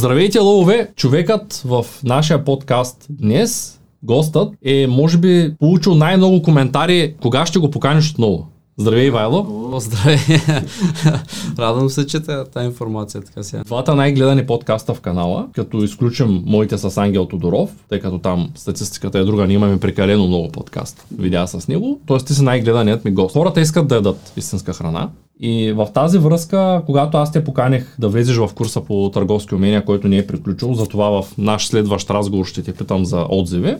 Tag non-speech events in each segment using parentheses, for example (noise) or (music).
Здравейте, лъвове! Човекът в нашия подкаст днес, гостът, е може би получил най-много коментари кога ще го поканиш отново. Здравей, Вайло! О, здравей! (laughs) Радвам се, че тази информация така сега. Двата най-гледани подкаста в канала, като изключим моите с Ангел Тодоров, тъй като там статистиката е друга, ние имаме прекалено много подкаст, видеа с него, т.е. ти си най-гледаният ми гост. Хората искат да ядат истинска храна, и в тази връзка, когато аз те поканех да влезеш в курса по търговски умения, който не е приключил, затова в наш следващ разговор ще те питам за отзиви,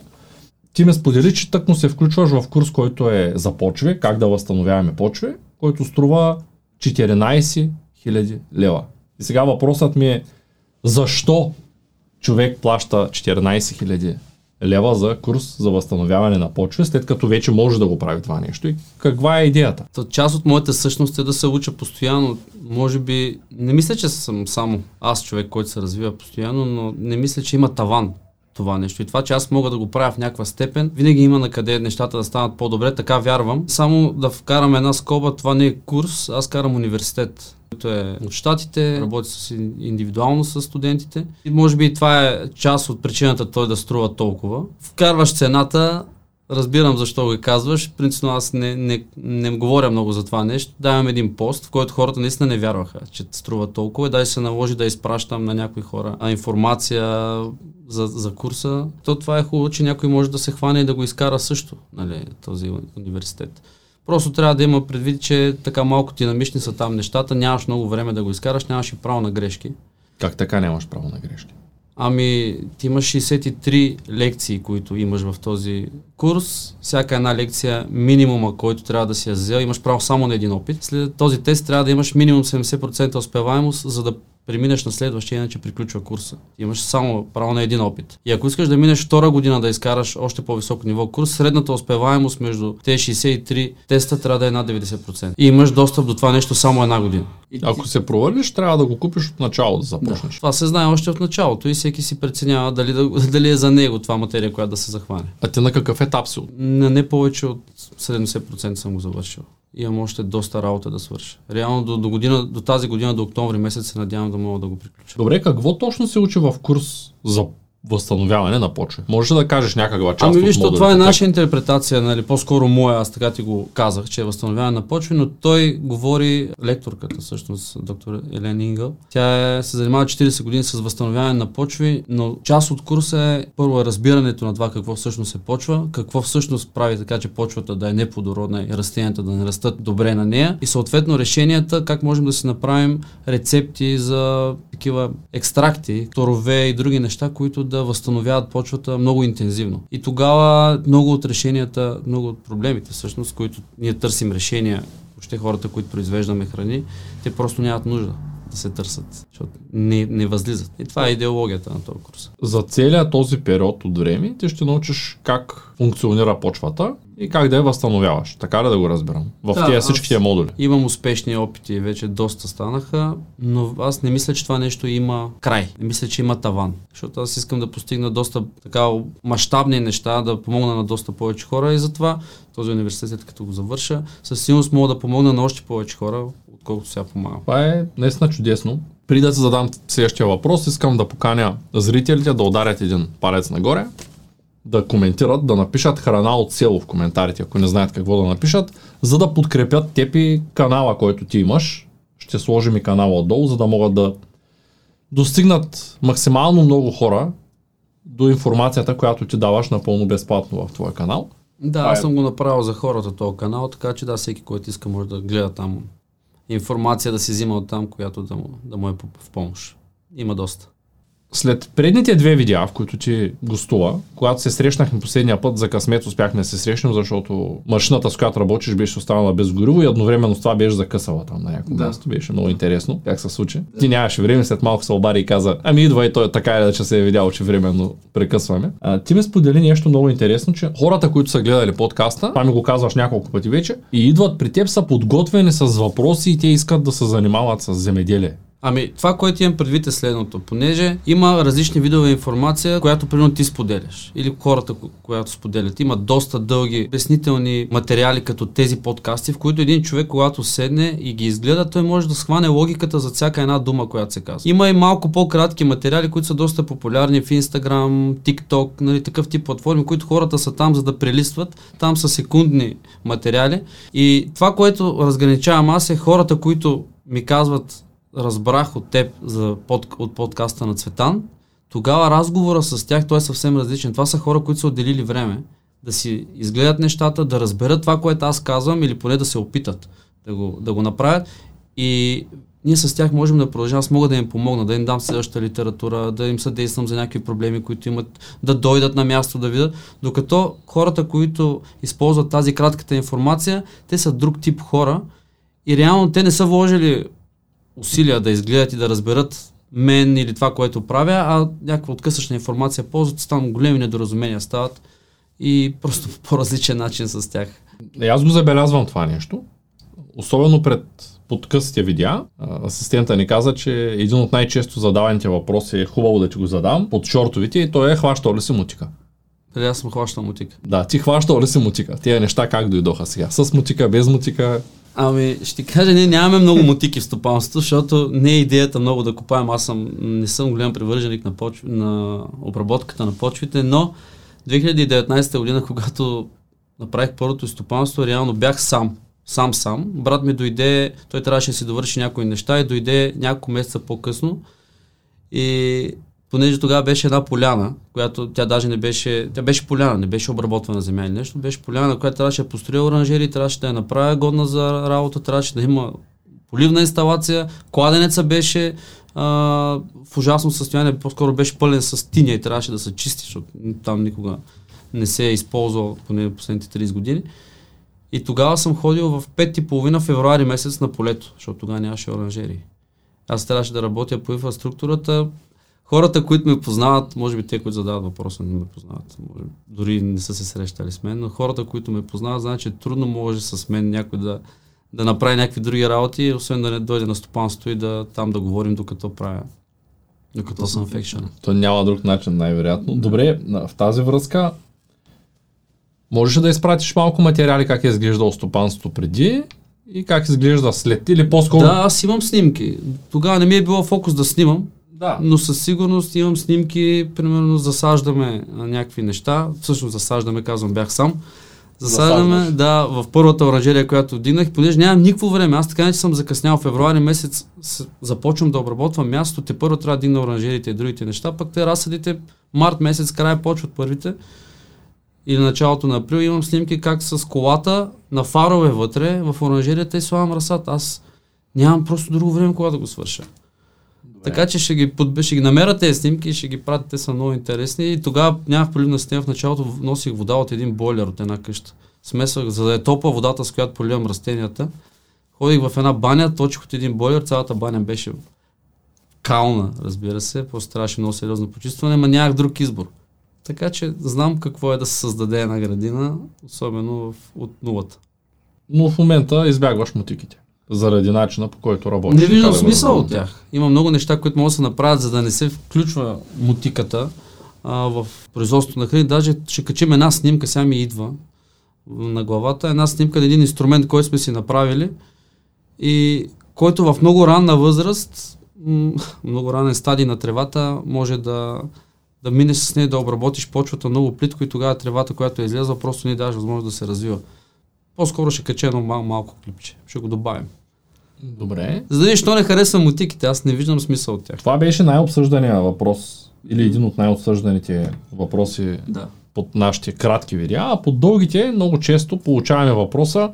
ти ме сподели, че тъкмо се включваш в курс, който е за почви, как да възстановяваме почви, който струва 14 000 лева. И сега въпросът ми е, защо човек плаща 14 000 лева за курс за възстановяване на почви, след като вече може да го прави това нещо. И каква е идеята? Част от моята същност е да се уча постоянно. Може би, не мисля, че съм само аз човек, който се развива постоянно, но не мисля, че има таван това нещо. И това, че аз мога да го правя в някаква степен, винаги има на къде нещата да станат по-добре, така вярвам. Само да вкарам една скоба, това не е курс, аз карам университет който е от щатите, работи с индивидуално с студентите. И може би това е част от причината той да струва толкова. Вкарваш цената, разбирам защо го казваш. Принципно аз не, не, не говоря много за това нещо. Давам един пост, в който хората наистина не вярваха, че струва толкова. И дай се наложи да изпращам на някои хора а информация за, за курса. То това е хубаво, че някой може да се хване и да го изкара също, нали, този университет. Просто трябва да има предвид, че така малко динамични са там нещата, нямаш много време да го изкараш, нямаш и право на грешки. Как така нямаш право на грешки? Ами, ти имаш 63 лекции, които имаш в този курс. Всяка една лекция, минимума, който трябва да си я взел, имаш право само на един опит. След този тест трябва да имаш минимум 70% успеваемост, за да преминеш на следващия, иначе приключва курса. Имаш само право на един опит. И ако искаш да минеш втора година да изкараш още по-високо ниво курс, средната успеваемост между тези 63 теста трябва да е над 90%. И имаш достъп до това нещо само една година. Ако се провалиш, трябва да го купиш от начало да започнеш. Да. Това се знае още от началото и всеки си преценява дали, (laughs) дали е за него това материя, която да се захване. А ти на какъв етап си? На не повече от 70% съм го завършил имам още доста работа да свърша. Реално до, до, година, до тази година, до октомври месец се надявам да мога да го приключа. Добре, какво точно се учи в курс за възстановяване на почва. Можеш да кажеш някаква част ами, от това е наша интерпретация, нали, по-скоро моя, аз така ти го казах, че е възстановяване на почви, но той говори, лекторката всъщност, доктор Елен Ингъл, тя е, се занимава 40 години с възстановяване на почви, но част от курса е първо разбирането на това какво всъщност е почва, какво всъщност прави така, че почвата да е неплодородна и растенията да не растат добре на нея и съответно решенията, как можем да си направим рецепти за такива екстракти, торове и други неща, които да възстановяват почвата много интензивно. И тогава много от решенията, много от проблемите, всъщност, които ние търсим решения, въобще хората, които произвеждаме храни, те просто нямат нужда да се търсят, защото не, не възлизат. И това е идеологията на този курс. За целият този период от време ти ще научиш как функционира почвата и как да я възстановяваш. Така ли да го разбирам? В да, тези всички тия модули. Имам успешни опити, вече доста станаха, но аз не мисля, че това нещо има край. Не мисля, че има таван. Защото аз искам да постигна доста така мащабни неща, да помогна на доста повече хора и затова този университет, като го завърша, със сигурност мога да помогна на още повече хора, отколкото сега помагам. Това е наистина чудесно. Преди да се задам следващия въпрос, искам да поканя зрителите да ударят един палец нагоре, да коментират, да напишат храна от село в коментарите, ако не знаят какво да напишат, за да подкрепят теб и канала, който ти имаш. Ще сложим и канала отдолу, за да могат да достигнат максимално много хора до информацията, която ти даваш напълно безплатно в твоя канал. Да, аз е... съм го направил за хората този канал, така че да, всеки, който иска, може да гледа там информация да си взима от там, която да му, да му е в помощ. Има доста. След предните две видеа, в които ти гостува, когато се срещнахме последния път, за късмет успяхме да се срещнем, защото машината, с която работиш, беше останала без гориво и едновременно с това беше закъсала там на някакво да. място. Беше много интересно как се случи. Да. Ти нямаше време, след малко се обади и каза, ами идва и той така е, че се е видял, че временно прекъсваме. А, ти ме сподели нещо много интересно, че хората, които са гледали подкаста, това ми го казваш няколко пъти вече, и идват при теб са подготвени с въпроси и те искат да се занимават с земеделие. Ами, това, което имам предвид е следното. Понеже има различни видове информация, която примерно ти споделяш. Или хората, която споделят. Има доста дълги обяснителни материали, като тези подкасти, в които един човек, когато седне и ги изгледа, той може да схване логиката за всяка една дума, която се казва. Има и малко по-кратки материали, които са доста популярни в Instagram, TikTok, нали, такъв тип платформи, които хората са там за да прелистват. Там са секундни материали. И това, което разграничавам аз е хората, които ми казват разбрах от теб за под, от подкаста на Цветан, тогава разговора с тях той е съвсем различен. Това са хора, които са отделили време да си изгледат нещата, да разберат това, което аз казвам или поне да се опитат да го, да го направят. И ние с тях можем да продължим. Аз мога да им помогна, да им дам следващата литература, да им съдействам за някакви проблеми, които имат, да дойдат на място да видят. Докато хората, които използват тази кратката информация, те са друг тип хора и реално те не са вложили усилия да изгледат и да разберат мен или това, което правя, а някаква откъсъчна информация ползват, там големи недоразумения стават и просто по (laughs) по-различен начин с тях. Аз го забелязвам това нещо. Особено пред подкъстите видеа, асистента ни каза, че един от най-често задаваните въпроси е хубаво да ти го задам под шортовите и той е хващал ли си мутика. Дали аз съм хващал мутика? Да, ти хващал ли си мутика? Тия неща как дойдоха сега? С мутика, без мутика? Ами, ще кажа, ние нямаме много мутики в стопанството, защото не е идеята много да купаем. Аз съм, не съм голям привърженик на, почв... на обработката на почвите, но 2019 година, когато направих първото стопанство, реално бях сам. Сам сам. Брат ми дойде, той трябваше да си довърши някои неща и дойде няколко месеца по-късно. И понеже тогава беше една поляна, която тя даже не беше, тя беше поляна, не беше обработвана земя или нещо, беше поляна, която трябваше да построя оранжери, трябваше да я направя годна за работа, трябваше да има поливна инсталация, кладенеца беше а, в ужасно състояние, по-скоро беше пълен с тиня и трябваше да се чисти, защото там никога не се е използвал поне последните 30 години. И тогава съм ходил в 5 и половина февруари месец на полето, защото тогава нямаше оранжери. Аз трябваше да работя по инфраструктурата, хората, които ме познават, може би те, които задават въпроса, не ме познават. Може, дори не са се срещали с мен, но хората, които ме познават, знаят, че трудно може с мен някой да, да направи някакви други работи, освен да не дойде на стопанство и да там да говорим докато правя. Докато съм в екшена. То няма друг начин, най-вероятно. Добре, в тази връзка, можеш да изпратиш малко материали как е изглеждало стопанството преди и как изглежда след или по-скоро... Да, аз имам снимки. Тогава не ми е било фокус да снимам, да. Но със сигурност имам снимки, примерно засаждаме някакви неща. Всъщност засаждаме, казвам, бях сам. Засаждаме, Засаждаш. да, в първата оранжерия, която дигнах, понеже нямам никакво време. Аз така не че съм закъснял февруари месец, с, започвам да обработвам мястото, те първо трябва да дигна оранжерите и другите неща, пък те разсъдите март месец, края почват първите или началото на април имам снимки как с колата на фарове вътре в оранжерията и слагам разсад. Аз нямам просто друго време, кога да го свърша. Така че ще ги, под, ще ги намеря тези снимки и ще ги пратя, те са много интересни. И тогава нямах поливна система, в началото носих вода от един бойлер от една къща. Смесвах, за да е топла водата, с която поливам растенията. Ходих в една баня, точих от един бойлер, цялата баня беше кална, разбира се, просто трябваше много сериозно почистване, но нямах друг избор. Така че знам какво е да се създаде една градина, особено в, от нулата. Но в момента избягваш мутиките заради начина по който работиш. Не виждам смисъл от тях. Има много неща, които могат да се направят, за да не се включва мутиката а, в производството на храни. Даже ще качим една снимка, сега ми идва на главата, една снимка на един инструмент, който сме си направили и който в много ранна възраст, много ранен стадий на тревата, може да, да мине с нея да обработиш почвата много плитко и тогава тревата, която е излезла, просто не даш възможност да се развива. По-скоро ще каче едно мал- малко клипче. Ще го добавим. Добре. За да видиш, що не харесва мутиките, аз не виждам смисъл от тях. Това беше най-обсъждания въпрос или един от най-обсъжданите въпроси Да. под нашите кратки видеа, а под дългите много често получаваме въпроса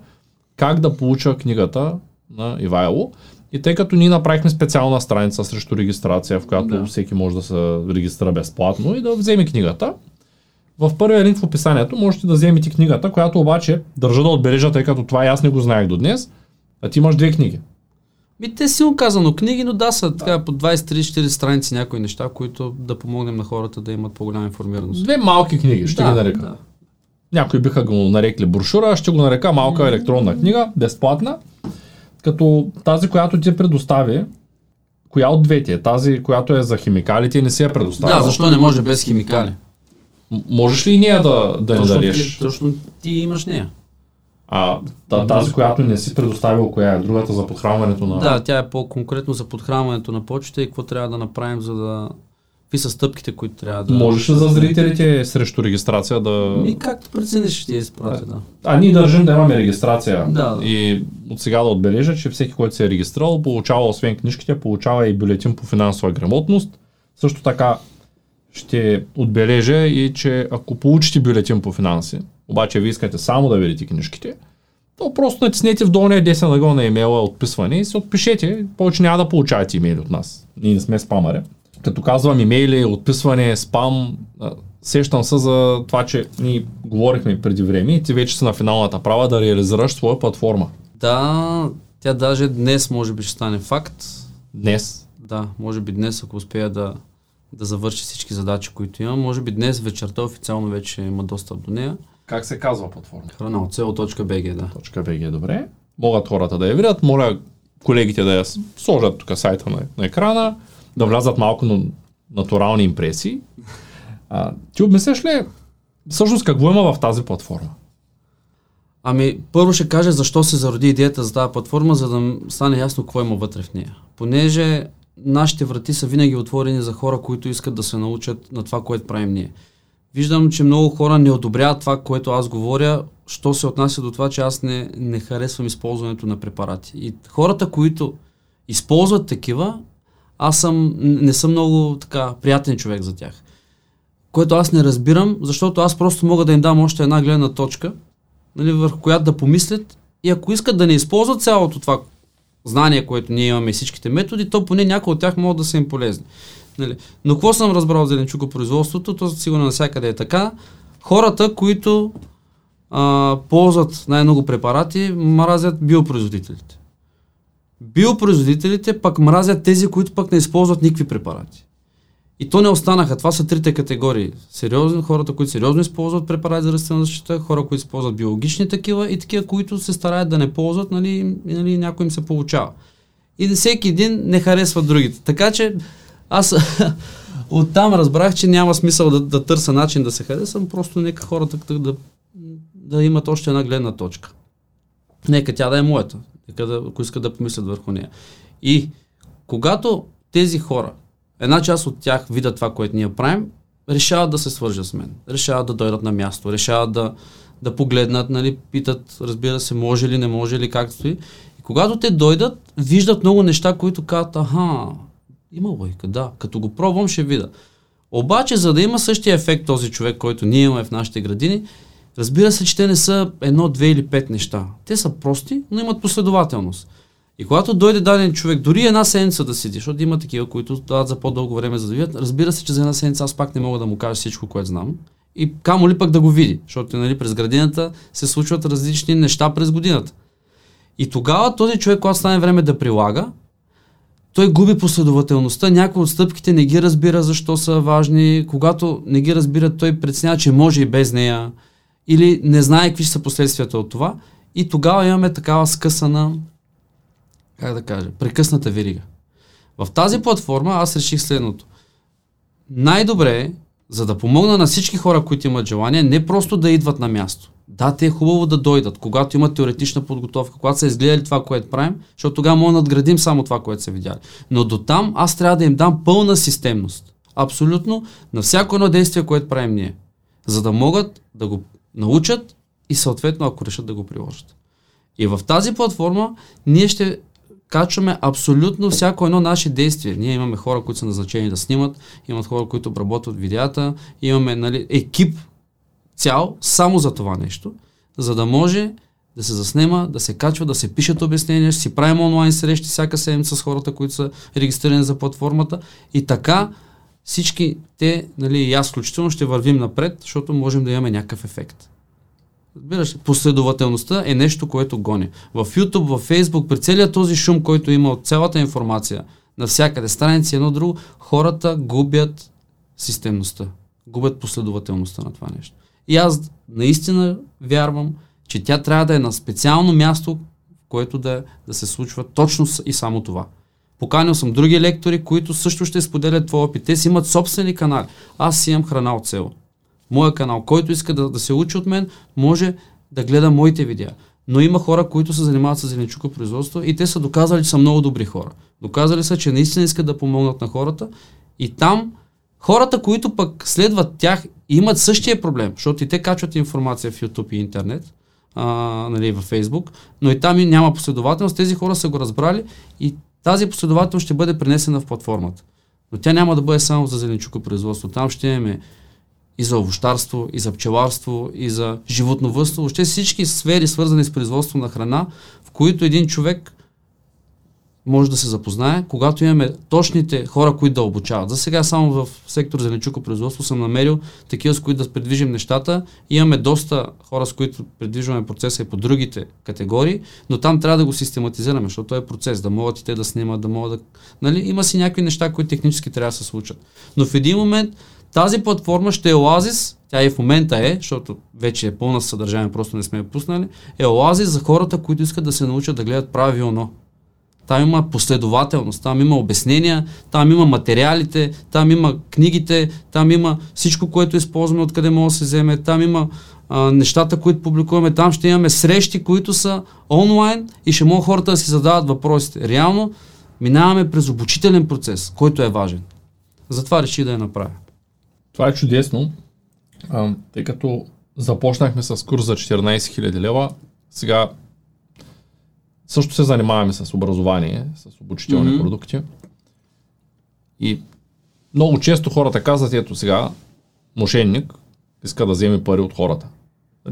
как да получа книгата на Ивайло. И тъй като ние направихме специална страница срещу регистрация, в която Да. всеки може да се регистрира безплатно и да вземе книгата, в първия линк в описанието можете да вземете книгата, която обаче държа да отбележа, тъй като това и аз не го знаех до днес, а ти имаш две книги. Ми те силно казано книги, но да са така по 20-30-40 страници някои неща, които да помогнем на хората да имат по-голяма информираност. Две малки книги, ще да, ги нарека. Да. Някои биха го нарекли брошура, ще го нарека малка електронна книга, безплатна, като тази, която ти предостави, коя от двете е? Тази, която е за химикалите и не си я предоставя. Да, защо не може без химикали? Можеш ли и ние да, да Точно дадеш? ти, точно ти имаш нея. А та, тази, която не си предоставил, коя е? Другата за подхранването на... Да, тя е по-конкретно за подхранването на почта и какво трябва да направим, за да... Какви са стъпките, които трябва да... Можеш ли за зрителите срещу регистрация да... И както прецениш, ще ти изпратя, да. А ние държим да имаме регистрация. Да, да. И от сега да отбележа, че всеки, който се е регистрирал, получава освен книжките, получава и бюлетин по финансова грамотност. Също така ще отбележа и, че ако получите бюлетин по финанси, обаче ви искате само да видите книжките, то просто натиснете в долния десен ъгъл на имейла отписване и се отпишете. Повече няма да получавате имейли от нас. Ние не сме спамари. Като казвам имейли, отписване, спам, сещам се за това, че ние говорихме преди време и ти вече си на финалната права да реализираш своя платформа. Да, тя даже днес може би ще стане факт. Днес. Да, може би днес, ако успея да, да завърши всички задачи, които имам, може би днес вечерта официално вече има достъп до нея. Как се казва платформа? Храна от cel.bg, да. .bg, добре. Могат хората да я видят. Моля колегите да я сложат тук сайта на, на екрана, да влязат малко на натурални импресии. А, ти обмисляш ли всъщност какво има в тази платформа? Ами, първо ще кажа защо се зароди идеята за тази платформа, за да стане ясно какво има вътре в нея. Понеже нашите врати са винаги отворени за хора, които искат да се научат на това, което правим ние. Виждам, че много хора не одобряват това, което аз говоря, що се отнася до това, че аз не, не харесвам използването на препарати. И хората, които използват такива, аз съм, не съм много така приятен човек за тях. Което аз не разбирам, защото аз просто мога да им дам още една гледна точка, нали, върху която да помислят и ако искат да не използват цялото това знание, което ние имаме всичките методи, то поне някои от тях могат да са им полезни. Нали. Но какво съм разбрал от зеленчукопроизводството, то сигурно навсякъде е така. Хората, които а, ползват най-много препарати, мразят биопроизводителите. Биопроизводителите пък мразят тези, които пък не използват никакви препарати. И то не останаха. Това са трите категории. Сериозни, хората, които сериозно използват препарати за растителна защита, хора, които използват биологични такива и такива, които се стараят да не ползват, нали, нали някой им се получава. И всеки един не харесва другите. Така че аз (laughs) оттам разбрах, че няма смисъл да, да търся начин да се харесвам, просто нека хората да, да, да имат още една гледна точка. Нека тя да е моята, нека да, ако искат да помислят върху нея. И когато тези хора, една част от тях видят това, което ние правим, решават да се свържат с мен, решават да дойдат на място, решават да, да погледнат, нали, питат, разбира се, може ли, не може ли, как стои. И когато те дойдат, виждат много неща, които казват, аха, има лойка, да, като го пробвам ще видя. Обаче, за да има същия ефект този човек, който ние имаме в нашите градини, разбира се, че те не са едно, две или пет неща. Те са прости, но имат последователност. И когато дойде даден човек, дори една седмица да седи, защото има такива, които дават за по-дълго време за да видят, разбира се, че за една седмица аз пак не мога да му кажа всичко, което знам. И камо ли пък да го види, защото нали, през градината се случват различни неща през годината. И тогава този човек, когато стане време да прилага, той губи последователността, някои от стъпките не ги разбира защо са важни, когато не ги разбира, той преценява, че може и без нея, или не знае какви са последствията от това, и тогава имаме такава скъсана, как да кажа, прекъсната верига. В тази платформа аз реших следното. Най-добре е, за да помогна на всички хора, които имат желание, не просто да идват на място. Да, те е хубаво да дойдат, когато имат теоретична подготовка, когато са изгледали това, което правим, защото тогава може да надградим само това, което са видяли. Но до там аз трябва да им дам пълна системност. Абсолютно на всяко едно действие, което правим ние. За да могат да го научат и съответно, ако решат да го приложат. И в тази платформа ние ще качваме абсолютно всяко едно наше действие. Ние имаме хора, които са назначени да снимат, имат хора, които обработват видеята, имаме нали, екип цял само за това нещо, за да може да се заснема, да се качва, да се пишат обяснения, ще си правим онлайн срещи всяка седмица с хората, които са регистрирани за платформата и така всички те, нали, и аз включително ще вървим напред, защото можем да имаме някакъв ефект. Разбираш, последователността е нещо, което гони. В YouTube, в Facebook, при целият този шум, който има от цялата информация, навсякъде, страници едно друго, хората губят системността, губят последователността на това нещо. И аз наистина вярвам, че тя трябва да е на специално място, в което да, да се случва точно и само това. Поканил съм други лектори, които също ще споделят твой опит. Те си имат собствени канали. Аз си имам храна от село. Моя канал, който иска да, да се учи от мен, може да гледа моите видеа. Но има хора, които се занимават с зеленчука производство и те са доказали, че са много добри хора. Доказали са, че наистина искат да помогнат на хората и там хората, които пък следват тях, имат същия проблем, защото и те качват информация в YouTube и интернет, а, нали, във Facebook, но и там няма последователност. Тези хора са го разбрали и тази последователност ще бъде пренесена в платформата. Но тя няма да бъде само за зеленчука производство. Там ще имаме и за овощарство, и за пчеларство, и за животновътство, въобще всички сфери, свързани с производство на храна, в които един човек може да се запознае, когато имаме точните хора, които да обучават. За сега само в сектор зеленчуко производство съм намерил такива, с които да предвижим нещата. Имаме доста хора, с които предвижваме процеса и по другите категории, но там трябва да го систематизираме, защото е процес, да могат и те да снимат, да могат да... Нали? Има си някакви неща, които технически трябва да се случат. Но в един момент тази платформа ще е Оазис, тя и в момента е, защото вече е пълна съдържание, просто не сме я пуснали, е Оазис за хората, които искат да се научат да гледат правилно. Там има последователност, там има обяснения, там има материалите, там има книгите, там има всичко, което използваме, откъде може да се вземе, там има а, нещата, които публикуваме, там ще имаме срещи, които са онлайн и ще могат хората да си задават въпросите. Реално минаваме през обучителен процес, който е важен. Затова реши да я направя. Това е чудесно, а, тъй като започнахме с курс за 14 000 лева, сега също се занимаваме с образование, с обучителни mm-hmm. продукти. И много често хората казват, ето сега, мошенник иска да вземе пари от хората.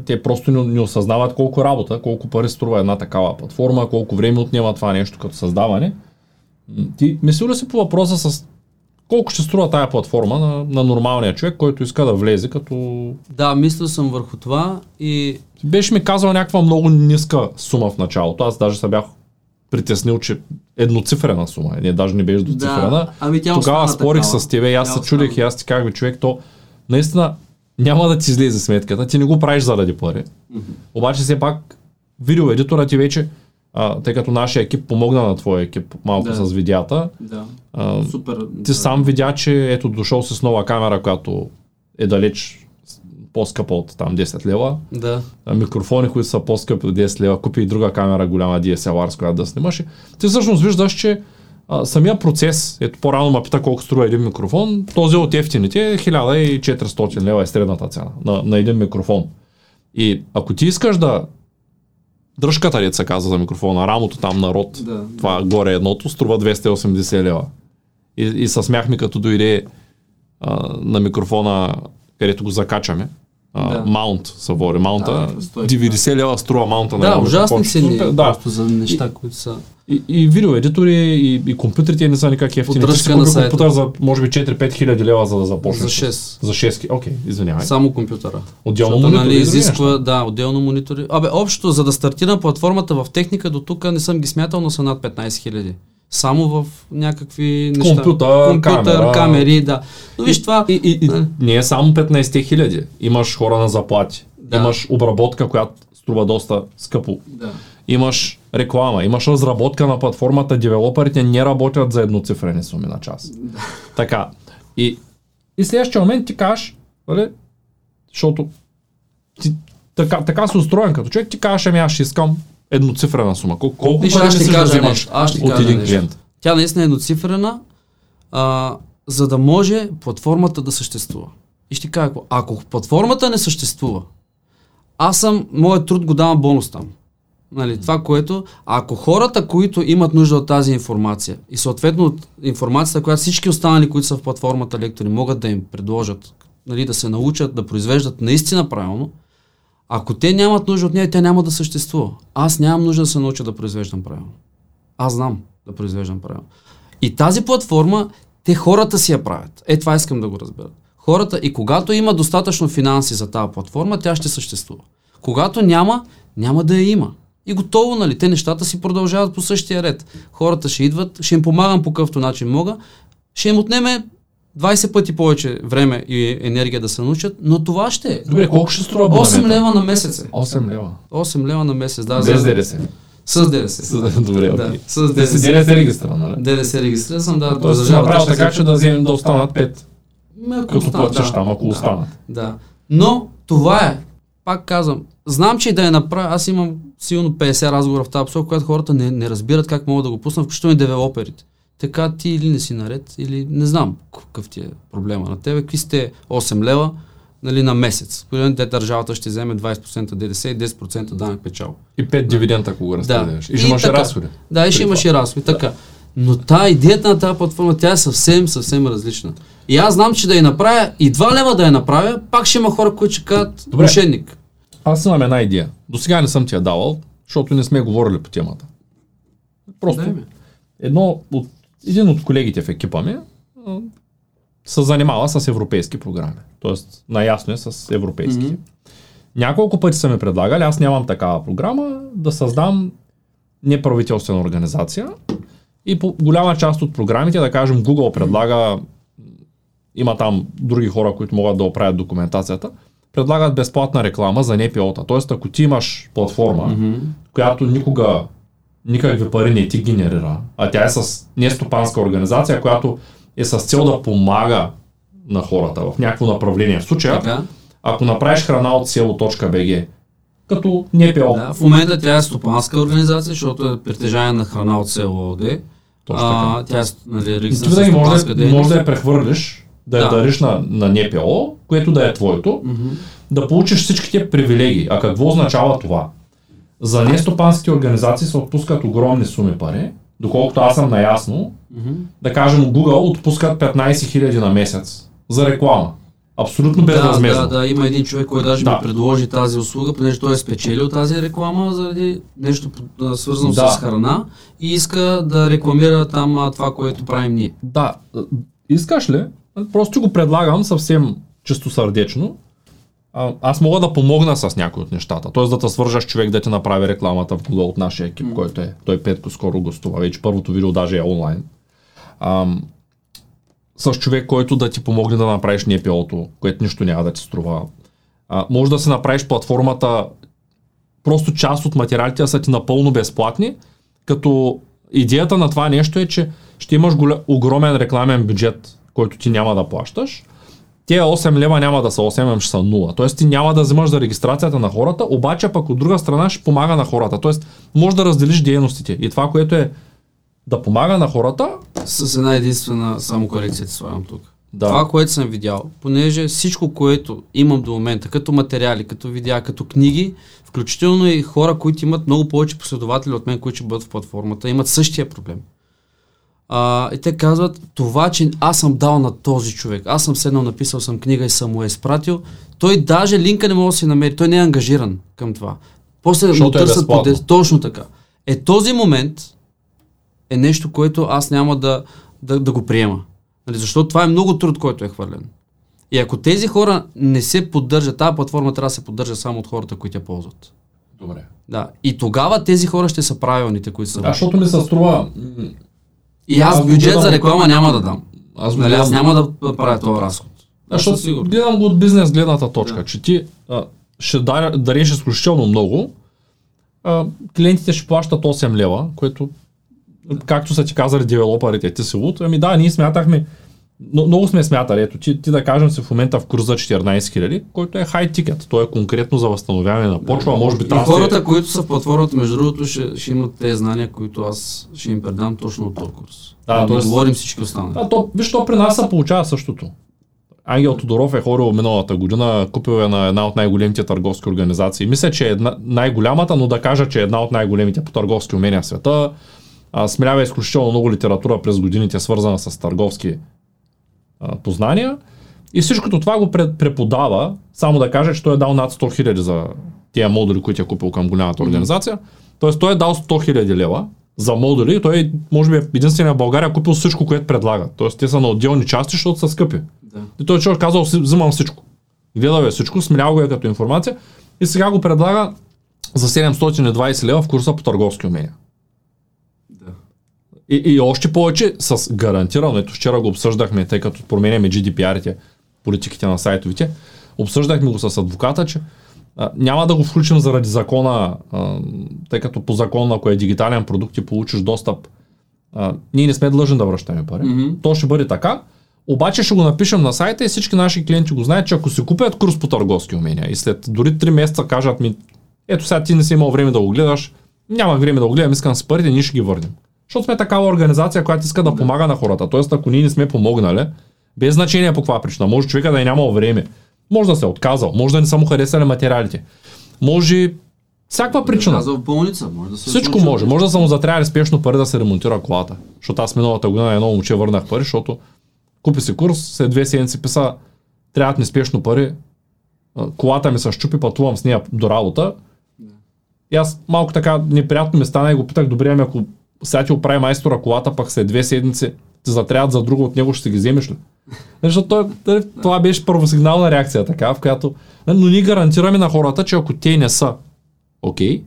Те просто не, не осъзнават колко работа, колко пари струва една такава платформа, колко време отнема това нещо като създаване. Ти мисли ли си по въпроса с колко ще струва тая платформа на, на нормалния човек, който иска да влезе като... Да, мисля съм върху това и... Беше ми казал някаква много ниска сума в началото. Аз даже се бях притеснил, че едноцифрена сума. Не, даже не беше двуцифрена. Да, ами тя Тогава спорих такава. с тебе и аз се чудех и аз ти казах, човек, то наистина няма да ти излезе сметката, ти не го правиш заради пари. Mm-hmm. Обаче все пак видеоедитора ти вече а, тъй като нашия екип помогна на твоя екип малко да. с видеята. Да. А, Супер. Ти да. сам видя, че ето дошъл с нова камера, която е далеч по-скъпа от там 10 лева. Да. А, микрофони, които са по-скъпи от 10 лева. Купи и друга камера, голяма DSLR, с която да снимаш. Ти всъщност виждаш, че а, самия процес, ето по-рано ме пита колко струва един микрофон, този от ефтините е 1400 лева е средната цена на, на един микрофон. И ако ти искаш да дръжката, ли се казва за микрофона, рамото там на род, да, това да. горе едното, струва 280 лева. И, и се смяхме като дойде а, на микрофона, където го закачаме. Да. Маунт се води. Маунта. Да, 90 лева струва маунта на Да, ужасни цени. Да. Просто за неща, които са. И, и видеоедитори, и, и компютрите не са никак ефтини. Поддръжка на сайта. компютър за може би 4-5 хиляди лева, за да започнеш. За 6. За 6. Окей, okay, извинявай. Само компютъра. Отделно Защото, монитори. Нали, изисква, да, отделно монитори. Абе, общо, за да стартира платформата в техника до тук не съм ги смятал, но са над 15 хиляди само в някакви неща. Компютър, Компютър камера. камери, да. Но виж това... И, и, и, не е само 15 хиляди. Имаш хора на заплати. Да. Имаш обработка, която струва доста скъпо. Да. Имаш реклама, имаш разработка на платформата, девелоперите не работят за едноцифрени суми на час. Да. Така. И, и следващия момент ти кажеш, нали, защото ти, така, така си устроен като човек, ти кажеш, ами аз ще искам едноцифрена сума. Колко, колко Виж, аз ще кажа, да аз ще от един клиент? Тя наистина е едноцифрена, а, за да може платформата да съществува. И ще кажа, ако платформата не съществува, аз съм, моят труд го давам бонус там. Нали, това, което, ако хората, които имат нужда от тази информация и съответно от информацията, която всички останали, които са в платформата лектори, могат да им предложат, нали, да се научат да произвеждат наистина правилно, ако те нямат нужда от нея, тя няма да съществува. Аз нямам нужда да се науча да произвеждам правилно. Аз знам да произвеждам правилно. И тази платформа, те хората си я правят. Е, това искам да го разберат. Хората, и когато има достатъчно финанси за тази платформа, тя ще съществува. Когато няма, няма да я има. И готово, нали? Те нещата си продължават по същия ред. Хората ще идват, ще им помагам по какъвто начин мога, ще им отнеме 20 пъти повече време и енергия да се научат, но това ще е. Добре, колко ще струва 8 лева на месец. 8 лева. 8 лева на месец, да. Без ДДС. С ДДС. С- Добре, Да, с ДДС. ДДС регистриран, нали? ДДС регистрира съм, да. Тоест държавата направил ще така, че да вземем да останат 5. Ме, ако Като останат, платиш да. там, ако Да. останат. Да. Но това е. Пак казвам, знам, че и да я направя, аз имам силно 50 разговора в тази посока, когато хората не, не разбират как могат да го пуснат, включително и девелоперите. Така ти или не си наред, или не знам какъв ти е проблема на тебе. Какви сте 8 лева нали, на месец? Де държавата ще вземе 20% ДДС и 10% данък печал. И 5 дивидента, ако го разпределяш. И ще имаш разходи. Да, и ще имаш и разходи. Така. Но та идеята на тази платформа, тя е съвсем, съвсем различна. И аз знам, че да я направя, и 2 лева да я направя, пак ще има хора, които ще кажат мошенник. Аз имам една идея. До сега не съм ти я давал, защото не сме говорили по темата. Просто Дай едно от, един от колегите в екипа ми се занимава с европейски програми. Тоест, наясно е с европейски. Мгм. Няколко пъти са ми предлагали, аз нямам такава програма, да създам неправителствена организация и по голяма част от програмите, да кажем, Google предлага, има там други хора, които могат да оправят документацията, предлагат безплатна реклама за НПО-та. Тоест, ако ти имаш платформа, Мгм. която никога никакви пари не ти генерира, а тя е с нестопанска организация, която е с цел да помага на хората в някакво направление. В случая, Така. ако направиш храна от село.bg, като НПО, Да, в момента тя е стопанска организация, защото е притежание на храна от село ОД. Точно А, тя е нали, може, да, може да я прехвърлиш, да я Да. дариш на, на НПО, което да е твоето, Мгм. да получиш всичките привилегии. А какво означава това? За нестопанските организации се отпускат огромни суми пари, доколкото аз съм наясно, Мгм. да кажем Google отпускат 15 000 на месец за реклама. Абсолютно Да, безвъзмезно. да, да, има един човек, който даже Да. ми предложи тази услуга, понеже той е спечелил тази реклама заради нещо свързано Да. с храна и иска да рекламира там това, което правим ние. Да, искаш ли? Просто го предлагам съвсем чистосърдечно. А, аз мога да помогна с някои от нещата. Тоест да те свържаш човек да ти направи рекламата в Google от нашия екип, който е. Той Петко скоро гостува. Вече първото видео даже е онлайн. Ам, с човек, който да ти помогне да направиш NPO-то, което нищо няма да ти струва. А, може да си направиш платформата, просто част от материалите са ти напълно безплатни, като идеята на това нещо е, че ще имаш голя, огромен рекламен бюджет, който ти няма да плащаш. Тия 8 лева няма да са 8, ами ще са 0. Тоест ти няма да вземаш за регистрацията на хората, обаче пък от друга страна ще помага на хората. Тоест може да разделиш дейностите. И това, което е да помага на хората, С една единствена само корекция ти слагам тук. Да. Това, което съм видял, понеже всичко, което имам до момента, като материали, като видеа, като книги, включително и хора, които имат много повече последователи от мен, които ще бъдат в платформата, имат същия проблем. А, и те казват, това, че аз съм дал на този човек, аз съм седнал, написал съм книга и съм му я изпратил, той даже линка не може да си намери, той не е ангажиран към това. После му Защото е търсят безплатно. по Точно така. Е този момент е нещо, което аз няма да, да, да го приема. Нали, защото това е много труд, който е хвърлен. И ако тези хора не се поддържат, тази платформа трябва да се поддържа само от хората, които я ползват. Добре. Да. И тогава тези хора ще са правилните, които са. Да, защото ми се струва. И аз аз бюджет за реклама няма да дам. Аз Нали, аз няма да правя този разход. Да, защото сигурно. гледам го от бизнес гледната точка, Да. че ти а, ще дар- дариш изключително много, а, клиентите ще плащат 8 лева, което, както са ти казали девелоперите, ти си луд, ами да, ние смятахме, но, много сме смятали, ето ти, ти да кажем си в момента в курс за 14 хиляди, който е хай тикет, той е конкретно за възстановяване на почва, може би да хората, се- които са в платформата, между другото, ще, ще имат тези знания, които аз ще им предам точно от този курс. Да, Да, да тоест- говорим всички останали. А, то, виж, то при нас се получава същото. Ангел Тодоров е хорил миналата година, купил е на една от най-големите търговски организации. Мисля, че е една, най-голямата, но да кажа, че е една от най-големите по търговски умения в света. А, смелява изключително много литература през годините, свързана с търговски а, познания. И всичкото това го преподава, само да кажа, че той е дал над 100 хиляди за тия модули, които е купил към голямата организация. Тоест той е дал 100 хиляди лева за модули и той е, може би е единствения в България купил всичко, което предлага. Тоест те са на отделни части, защото са скъпи. Да. И той човек казал, «Си- взимам всичко. Гледал е всичко, смелял го е като информация и сега го предлага за 720 лева в курса по търговски умения. И, и още повече с гарантирано, ето вчера го обсъждахме, тъй като променяме GDPR-ите, политиките на сайтовите, обсъждахме го с адвоката, че А, няма да го включим заради закона, а, тъй като по закон, ако е дигитален продукт и получиш достъп, а, ние не сме длъжни да връщаме пари. Мгм. То ще бъде така. Обаче ще го напишем на сайта и всички наши клиенти го знаят, че ако си купят курс по търговски умения и след дори 3 месеца кажат ми, ето сега ти не си имал време да го гледаш, нямах време да го гледам, искам с парите, ние ще ги върнем. Защото сме такава организация, която иска да помага на хората. Тоест, ако ние не сме помогнали, без значение по каква причина, може човека да е нямал време, може да се е отказал, може да не са му харесали материалите, може всякаква причина. Каза в болница, може да се Всичко случи. може. Може да са му затрябали спешно пари да се ремонтира колата. Защото аз миналата година на едно момче върнах пари, защото купи си курс, след две седмици писа, трябват ми спешно пари, колата ми се щупи, пътувам с нея до работа. И аз малко така неприятно ми стана и го питах, добре, ами ако сега ти оправи майстора колата, пък след две седмици ти затрябват за друго от него, ще ги вземеш ли? Нали, Защото той, нали, това беше първосигнална реакция, така, в която... нали, Но ние гарантираме на хората, че ако те не са окей,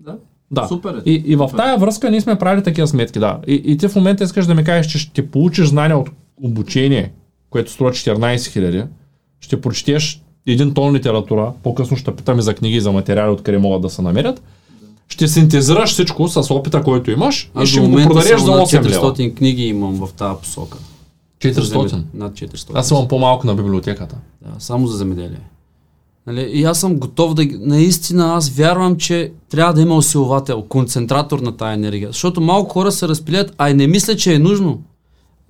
Да. да. Супер е. И, и в Супер. тая връзка ние сме правили такива сметки, да. И, и ти в момента искаш да ми кажеш, че ще получиш знания от обучение, което струва 14 хиляди, ще прочетеш един тон литература, по-късно ще питаме за книги и за материали, откъде могат да се намерят, ще синтезираш всичко с опита, който имаш и Аз ще до го продадеш за само над 8 лева. 400 книги имам в тази посока. 400. Над 400. Аз имам по-малко на библиотеката. Да, само за земеделие. Нали? И аз съм готов да... Наистина аз вярвам, че трябва да има усилвател, концентратор на тая енергия. Защото малко хора се разпилят, а и не мисля, че е нужно.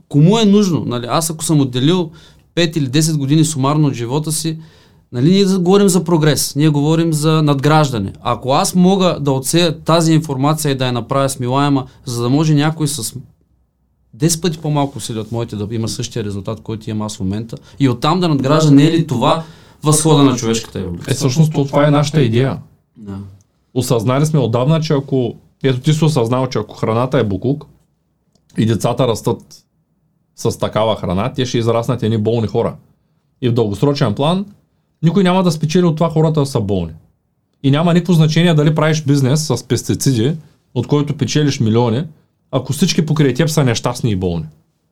Кому е нужно? Нали? Аз ако съм отделил 5 или 10 години сумарно от живота си, нали, ние да говорим за прогрес, ние говорим за надграждане. Ако аз мога да отсея тази информация и да я направя смилаема, за да може някой с 10 пъти по-малко усилия от моите да има същия резултат, който имам аз в момента. И оттам да надгражда, не е ли това възхода на човешката еволюция? Е, всъщност то- това е нашата идея. Да. Осъзнали сме отдавна, че ако... Ето ти си осъзнал, че ако храната е буклук и децата растат с такава храна, те ще израснат едни болни хора. И в дългосрочен план никой няма да спечели от това хората да са болни. И няма никакво значение дали правиш бизнес с пестициди, от който печелиш милиони, ако всички покрай теб са нещастни и болни.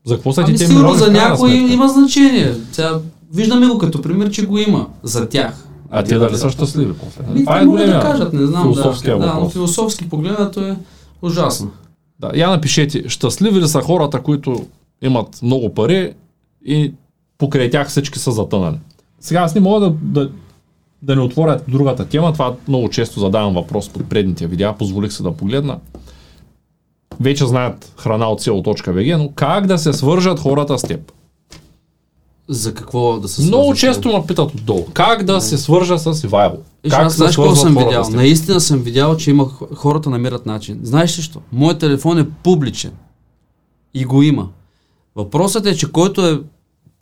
За какво са ти Ами те сигурно милиони? за някой има значение. Сега, виждаме го като пример, че го има за тях. А те дали са щастливи? Ами, Това това е могат да големия кажат, не знам. философския да, да, но въпрос. философски погледнато е ужасно. Да, я напишете, щастливи ли са хората, които имат много пари и покрай тях всички са затънали. Сега аз не мога да, да, да не отворя другата тема, това много често задавам въпрос под предните видеа, позволих се да погледна. Вече знаят храна от село.bg, но как да се свържат хората с теб? За какво да се Много свързваш? често ме питат отдолу. Как да се свържа с Ивайло? Виж, Как аз знаеш какво съм видял? Наистина съм видял, че има хората намират начин. Знаеш ли що? Моят телефон е публичен. И го има. Въпросът е, че който е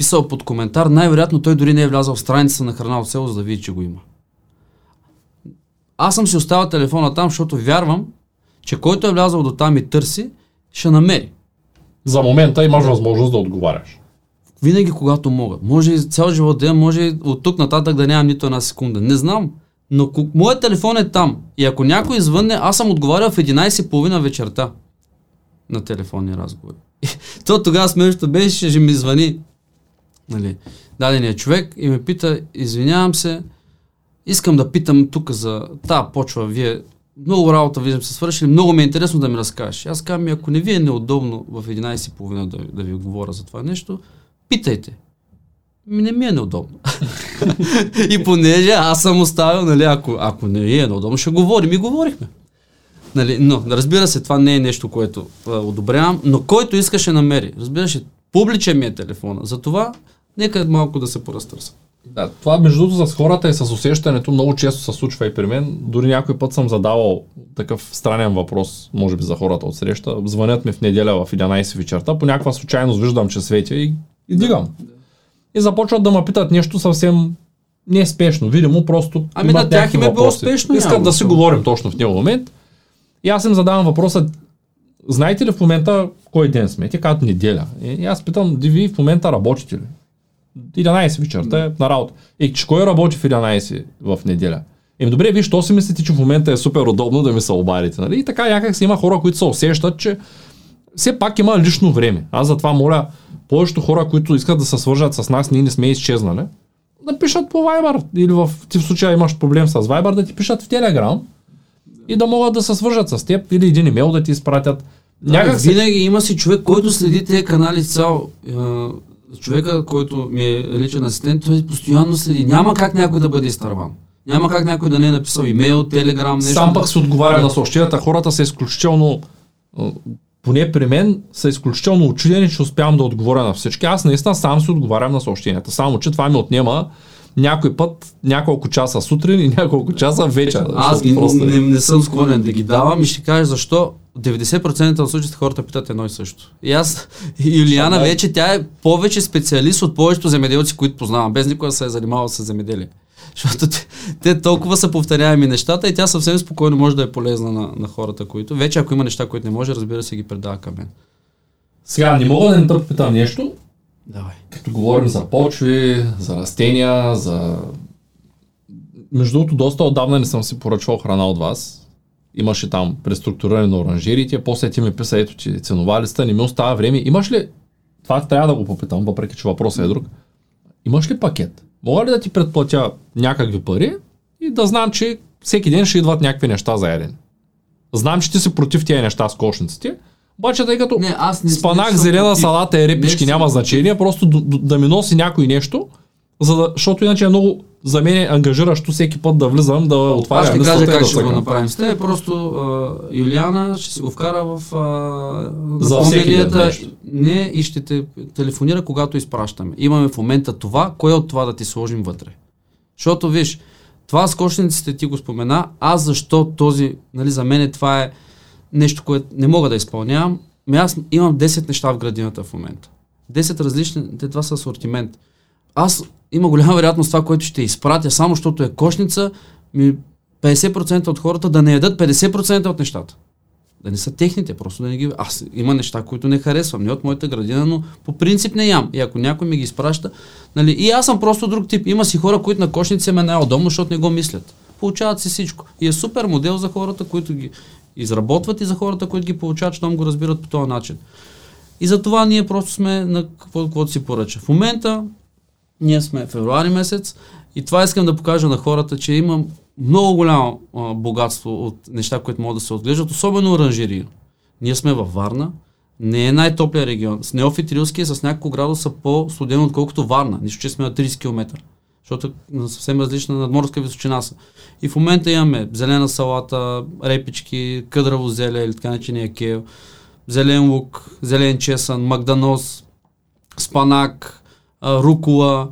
писал под коментар, най-вероятно той дори не е влязал в страница на храна от село, за да види, че го има. Аз съм си оставил телефона там, защото вярвам, че който е влязал до там и търси, ще намери. За момента имаш възможност да отговаряш. Винаги, когато мога. Може и цял живот да може и от тук нататък да нямам нито една секунда. Не знам. Но моят телефон е там. И ако някой извънне, аз съм отговарял в 11.30 вечерта на телефонни разговори. (laughs) То тогава смешното беше, че ми звъни нали, дадения човек и ме пита, извинявам се, искам да питам тук за та почва, вие много работа виждам се свършили, много ми е интересно да ми разкажеш. Аз казвам, ако не ви е неудобно в 11.30 да, да ви говоря за това нещо, питайте. Ми не ми е неудобно. (laughs) и понеже аз съм оставил, нали, ако, ако не е неудобно, ще говорим и говорихме. Нали, но, разбира се, това не е нещо, което а, одобрявам, но който иска ще намери. Разбира се, публичен ми е телефона. Затова нека малко да се поразтърса. Да, това между другото с хората и с усещането много често се случва и при мен. Дори някой път съм задавал такъв странен въпрос, може би за хората от среща. Звънят ми в неделя в 11 вечерта, по някаква случайност виждам, че светя и, и дигам. И започват да ме питат нещо съвсем не спешно. Видимо, просто. Ами на тях им е било спешно, Искат няма да си говорим точно в този момент. И аз им задавам въпроса, знаете ли в момента кой ден сме? Те казват неделя. И аз питам, ди вие в момента работите ли? 11 вечерта е на работа. И че кой работи в 11 в неделя? Еми добре, вие що си мислите, че в момента е супер удобно да ми се обадите, нали? И така някак си има хора, които се усещат, че все пак има лично време. Аз затова моля повечето хора, които искат да се свържат с нас, ние не сме изчезнали. да пишат по Viber или в, ти в случая имаш проблем с Viber, да ти пишат в Telegram и да могат да се свържат с теб или един имейл да ти изпратят. Някак се... Винаги има си човек, който следи тези канали цял. Човека, който ми е личен асистент, той постоянно следи. Няма как някой да бъде изтърван. Няма как някой да не е написал имейл, телеграм, нещо. Сам пък се отговаря на съобщенията. Хората са изключително поне при мен са изключително очудени, че успявам да отговоря на всички. Аз наистина сам си отговарям на съобщенията. Само, че това ми отнема някой път няколко часа сутрин и няколко часа вечер. Аз ги, просто... не, не, съм склонен да ги давам и ще кажа защо 90% от случаите хората питат едно и също. И аз, и Юлиана вече, тя е повече специалист от повечето земеделци, които познавам, без никога се е занимавал с земеделие. (laughs) Защото те, те толкова са повторяеми нещата и тя съвсем спокойно може да е полезна на, на хората, които вече ако има неща, които не може, разбира се, ги предава към мен. Сега, не мога да не питам нещо. Давай. Като говорим за почви, за растения, за... Между другото, доста отдавна не съм си поръчвал храна от вас. Имаше там преструктуриране на оранжерите, после ти ми писа, ето че ценова листа, не ми остава време. Имаш ли, това трябва да го попитам, въпреки че въпросът е друг, имаш ли пакет? Мога ли да ти предплатя някакви пари и да знам, че всеки ден ще идват някакви неща за ядене? Знам, че ти си против тези неща с кошниците, обаче, тъй като не, аз не, спанах, не, зелена салата и репички няма значение, просто да, да ми носи някой нещо, за да, защото иначе е много за мен е ангажиращо всеки път да влизам, да отварям. Аз ще кажа как да ще го направим с теб. Просто а, Юлиана ще се го вкара в а, за Не, и ще те телефонира, когато изпращаме. Имаме в момента това, кое от това да ти сложим вътре. Защото, виж, това с кошниците ти го спомена, аз защо този, нали, за мен това е нещо, което не мога да изпълнявам. Ами аз имам 10 неща в градината в момента. 10 различни, те това са асортимент. Аз има голяма вероятност това, което ще изпратя, само защото е кошница, ми 50% от хората да не ядат 50% от нещата. Да не са техните, просто да не ги... Аз има неща, които не харесвам, не от моята градина, но по принцип не ям. И ако някой ми ги изпраща, нали... И аз съм просто друг тип. Има си хора, които на кошница ме най-удобно, защото не го мислят. Получават си всичко. И е супер модел за хората, които ги изработват и за хората, които ги получават, щом го разбират по този начин. И за това ние просто сме на какво, каквото си поръча. В момента ние сме февруари месец и това искам да покажа на хората, че има много голямо а, богатство от неща, които могат да се отглеждат, особено оранжерия. Ние сме във Варна, не е най-топлия регион. С Неофит Рилски е с няколко градуса по-студено, отколкото Варна. Нищо, че сме на 30 км. Защото на съвсем различна надморска височина са. И в момента имаме зелена салата, репички, къдраво зеле или така начиния кел, зелен лук, зелен чесън, магданоз, спанак, рукола,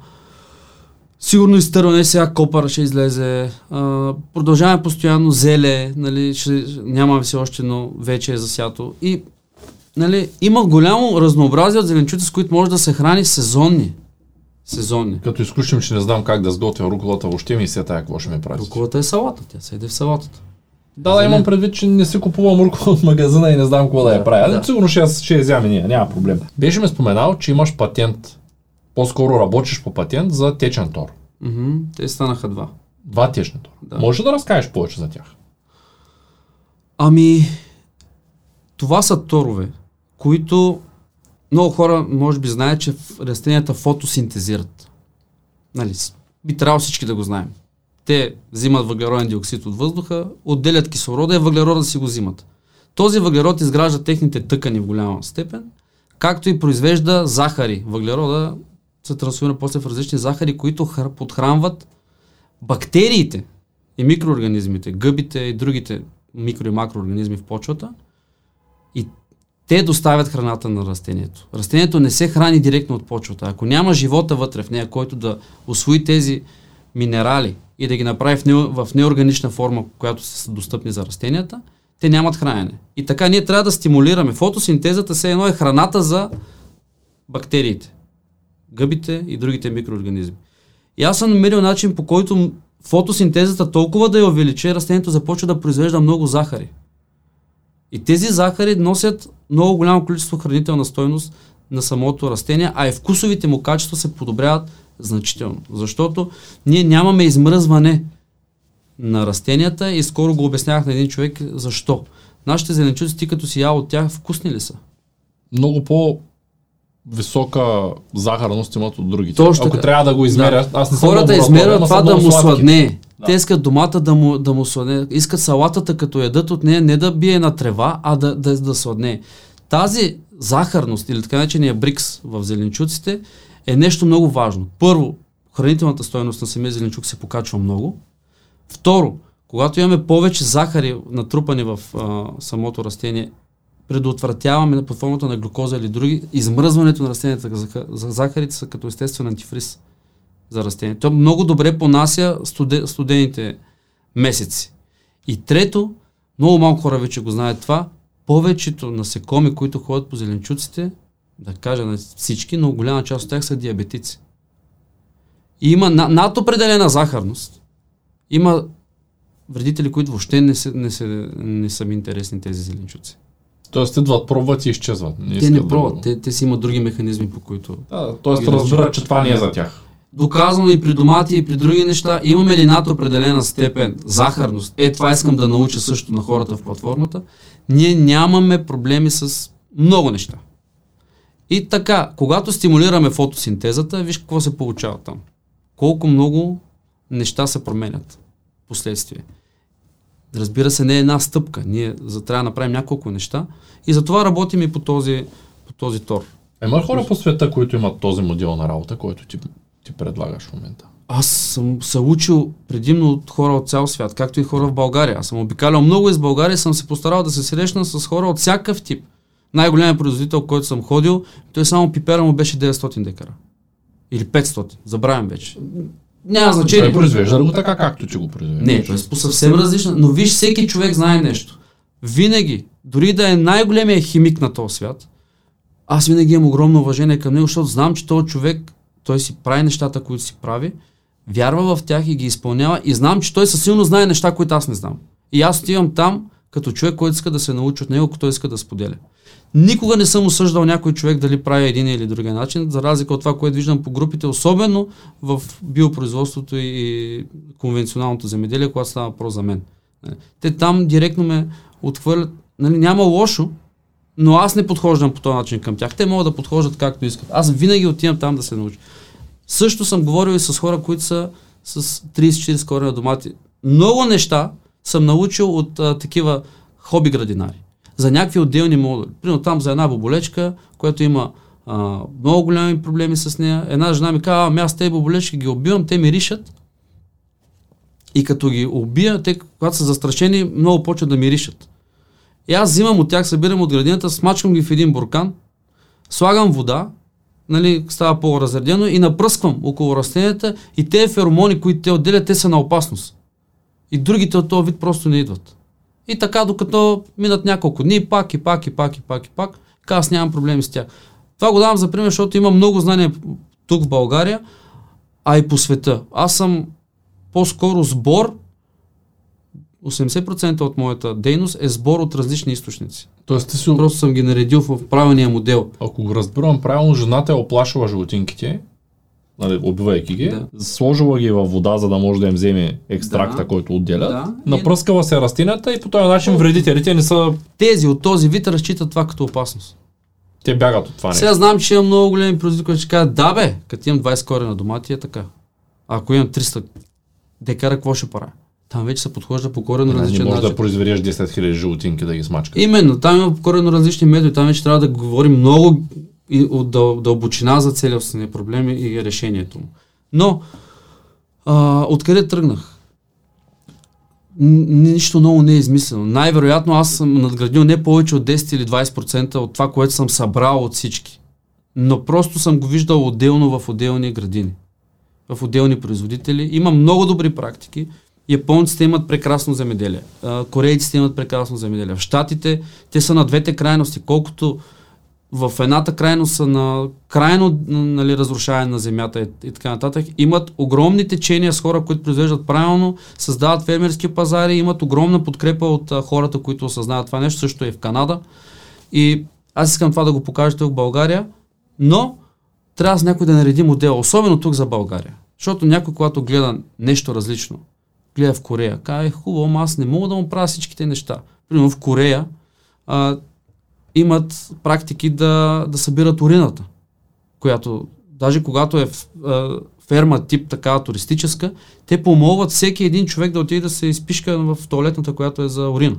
Сигурно изтърване сега копър ще излезе. А, продължаваме постоянно зеле, нали, ще, няма все още, но вече е засято. И нали, има голямо разнообразие от зеленчуци, с които може да се храни сезонни. Сезонни. Като изключим, че не знам как да сготвя руколата, въобще ми се тая какво ще ми прави. Руколата е салата, тя се еде в салатата. Да, да, имам предвид, че не си купувам рукола от магазина и не знам какво да, да я правя. Да. Сигурно ще, ще я взяме ние, няма проблем. Беше ме споменал, че имаш патент по-скоро работиш по патент за течен тор. Mm-hmm. Те станаха два. Два течни тор. Да. Може да разкажеш повече за тях? Ами, това са торове, които много хора може би знаят, че растенията фотосинтезират. Нали, би трябвало всички да го знаем. Те взимат въглероден диоксид от въздуха, отделят кислорода и въглерода си го взимат. Този въглерод изгражда техните тъкани в голяма степен, както и произвежда захари. Въглерода се трансформира после в различни захари, които подхранват бактериите и микроорганизмите, гъбите и другите микро- и макроорганизми в почвата и те доставят храната на растението. Растението не се храни директно от почвата. Ако няма живота вътре в нея, който да освои тези минерали и да ги направи в, не, в неорганична форма, която са достъпни за растенията, те нямат хранене. И така ние трябва да стимулираме. Фотосинтезата се едно е храната за бактериите гъбите и другите микроорганизми. И аз съм намерил начин по който фотосинтезата толкова да я увеличи, растението започва да произвежда много захари. И тези захари носят много голямо количество хранителна стойност на самото растение, а и вкусовите му качества се подобряват значително. Защото ние нямаме измръзване на растенията и скоро го обяснявах на един човек защо. Нашите зеленчуци, ти като си ял от тях, вкусни ли са? Много по висока захарност имат от другите. Точно Ако така. трябва да го измерят, аз не съм Хората ама това да му сладне. Да. Те искат домата да му, да му сладне. Искат салатата, като ядат от нея, не да бие на трева, а да, да, да сладне. Тази захарност или така наречения брикс в зеленчуците е нещо много важно. Първо, хранителната стоеност на самия зеленчук се покачва много. Второ, когато имаме повече захари натрупани в а, самото растение, предотвратяваме под формата на глюкоза или други, измръзването на растенията за, за захарите са като естествен антифриз за растението. То много добре понася студе, студените месеци. И трето, много малко хора вече го знаят това, повечето насекоми, които ходят по зеленчуците, да кажа на всички, но голяма част от тях са диабетици. И има на, над определена захарност. Има вредители, които въобще не, се, не, се, не са ми интересни тези зеленчуци. Тоест идват, пробват и изчезват. Не Те не да пробват, го- те, те си имат други механизми, по които Да, тоест разбират, че това не е за тях. Доказано и при домати, и при други неща, имаме ли над определена степен захарност, е това искам да науча също на хората в платформата, ние нямаме проблеми с много неща. И така, когато стимулираме фотосинтезата, виж какво се получава там. Колко много неща се променят последствие. Разбира се, не е една стъпка. Ние за, трябва да направим няколко неща и затова работим и по този, по този тор. Има хора по света, които имат този модел на работа, който ти, ти предлагаш в момента. Аз съм се учил предимно от хора от цял свят, както и хора в България. Аз съм обикалял много из България и съм се постарал да се срещна с хора от всякакъв тип. Най-големият производител, който съм ходил, той само пипера му беше 900 декара. Или 500, забравям вече. Няма Той значение. произвежда го така, както ти го произвежда. Не, т.е. по съвсем различна. Но виж, всеки човек знае нещо. Винаги, дори да е най-големия химик на този свят, аз винаги имам огромно уважение към него, защото знам, че този човек, той си прави нещата, които си прави, вярва в тях и ги изпълнява и знам, че той със силно знае неща, които аз не знам. И аз отивам там като човек, който иска да се научи от него, който иска да споделя. Никога не съм осъждал някой човек дали прави един или другия начин, за разлика от това, което виждам по групите, особено в биопроизводството и конвенционалното земеделие, когато става въпрос за мен. Нали, Те там директно ме отхвърлят. Нали, няма лошо, но аз не подхождам по този начин към тях. Те могат да подхождат както искат. Аз винаги отивам там да се науча. Също съм говорил и с хора, които са с 30-40 корена домати. Много неща съм научил от а, такива хоби градинари. За някакви отделни модули. Примерно там за една боболечка, която има а, много голями проблеми с нея. Една жена ми казва, ами аз тези боболечки ги убивам, те миришат. И като ги убия, те, когато са застрашени, много почват да миришат. И аз взимам от тях, събирам от градината, смачкам ги в един буркан, слагам вода, нали, става по-разредено и напръсквам около растенията и те феромони, които те отделят, те са на опасност. И другите от този вид просто не идват. И така, докато минат няколко дни, пак и пак и пак и пак и пак, така аз нямам проблеми с тях. Това го давам за пример, защото има много знания тук в България, а и по света. Аз съм по-скоро сбор, 80% от моята дейност е сбор от различни източници. Тоест ти си, Просто съм ги наредил в правилния модел. ако го разбирам правилно, жената е оплашила животинките, нали, убивайки ги, Да. сложила ги във вода, за да може да им вземе екстракта, Да. който отделят, Да. напръскала се растенията и по този начин вредителите не са... Тези от този вид разчитат това като опасност. Те бягат от това Сега нещо. знам, че имам много големи производители, които ще кажат, да бе, като имам 20 корена домати е така. Ако имам 300 декара, какво ще правя? Там вече се подхожда по корено не различен начин. да произведеш 10 000 животинки да ги смачкаш. Именно, там има корено различни методи, там вече трябва да говорим много и от дъл- дълбочина за целостния проблем и решението му. Но, а, откъде тръгнах? Нищо много не е измислено. Най-вероятно аз съм надградил не повече от 10 или 20% от това, което съм събрал от всички. Но просто съм го виждал отделно в отделни градини. В отделни производители. Има много добри практики. Японците имат прекрасно земеделие. Корейците имат прекрасно земеделие. В Штатите те са на двете крайности. Колкото в едната крайност са на крайно нали, разрушаване на земята и, и така нататък, имат огромни течения с хора, които произвеждат правилно, създават фермерски пазари, имат огромна подкрепа от а, хората, които осъзнават това нещо, също е в Канада. И аз искам това да го покажа в България, но трябва с някой да нареди модел, особено тук за България. Защото някой, когато гледа нещо различно, гледа в Корея, казва, е хубаво, аз не мога да му правя всичките неща. Примерно в Корея а, имат практики да, да събират урината. която даже когато е а, ферма тип такава туристическа, те помолват всеки един човек да отиде да се изпишка в туалетната, която е за урина.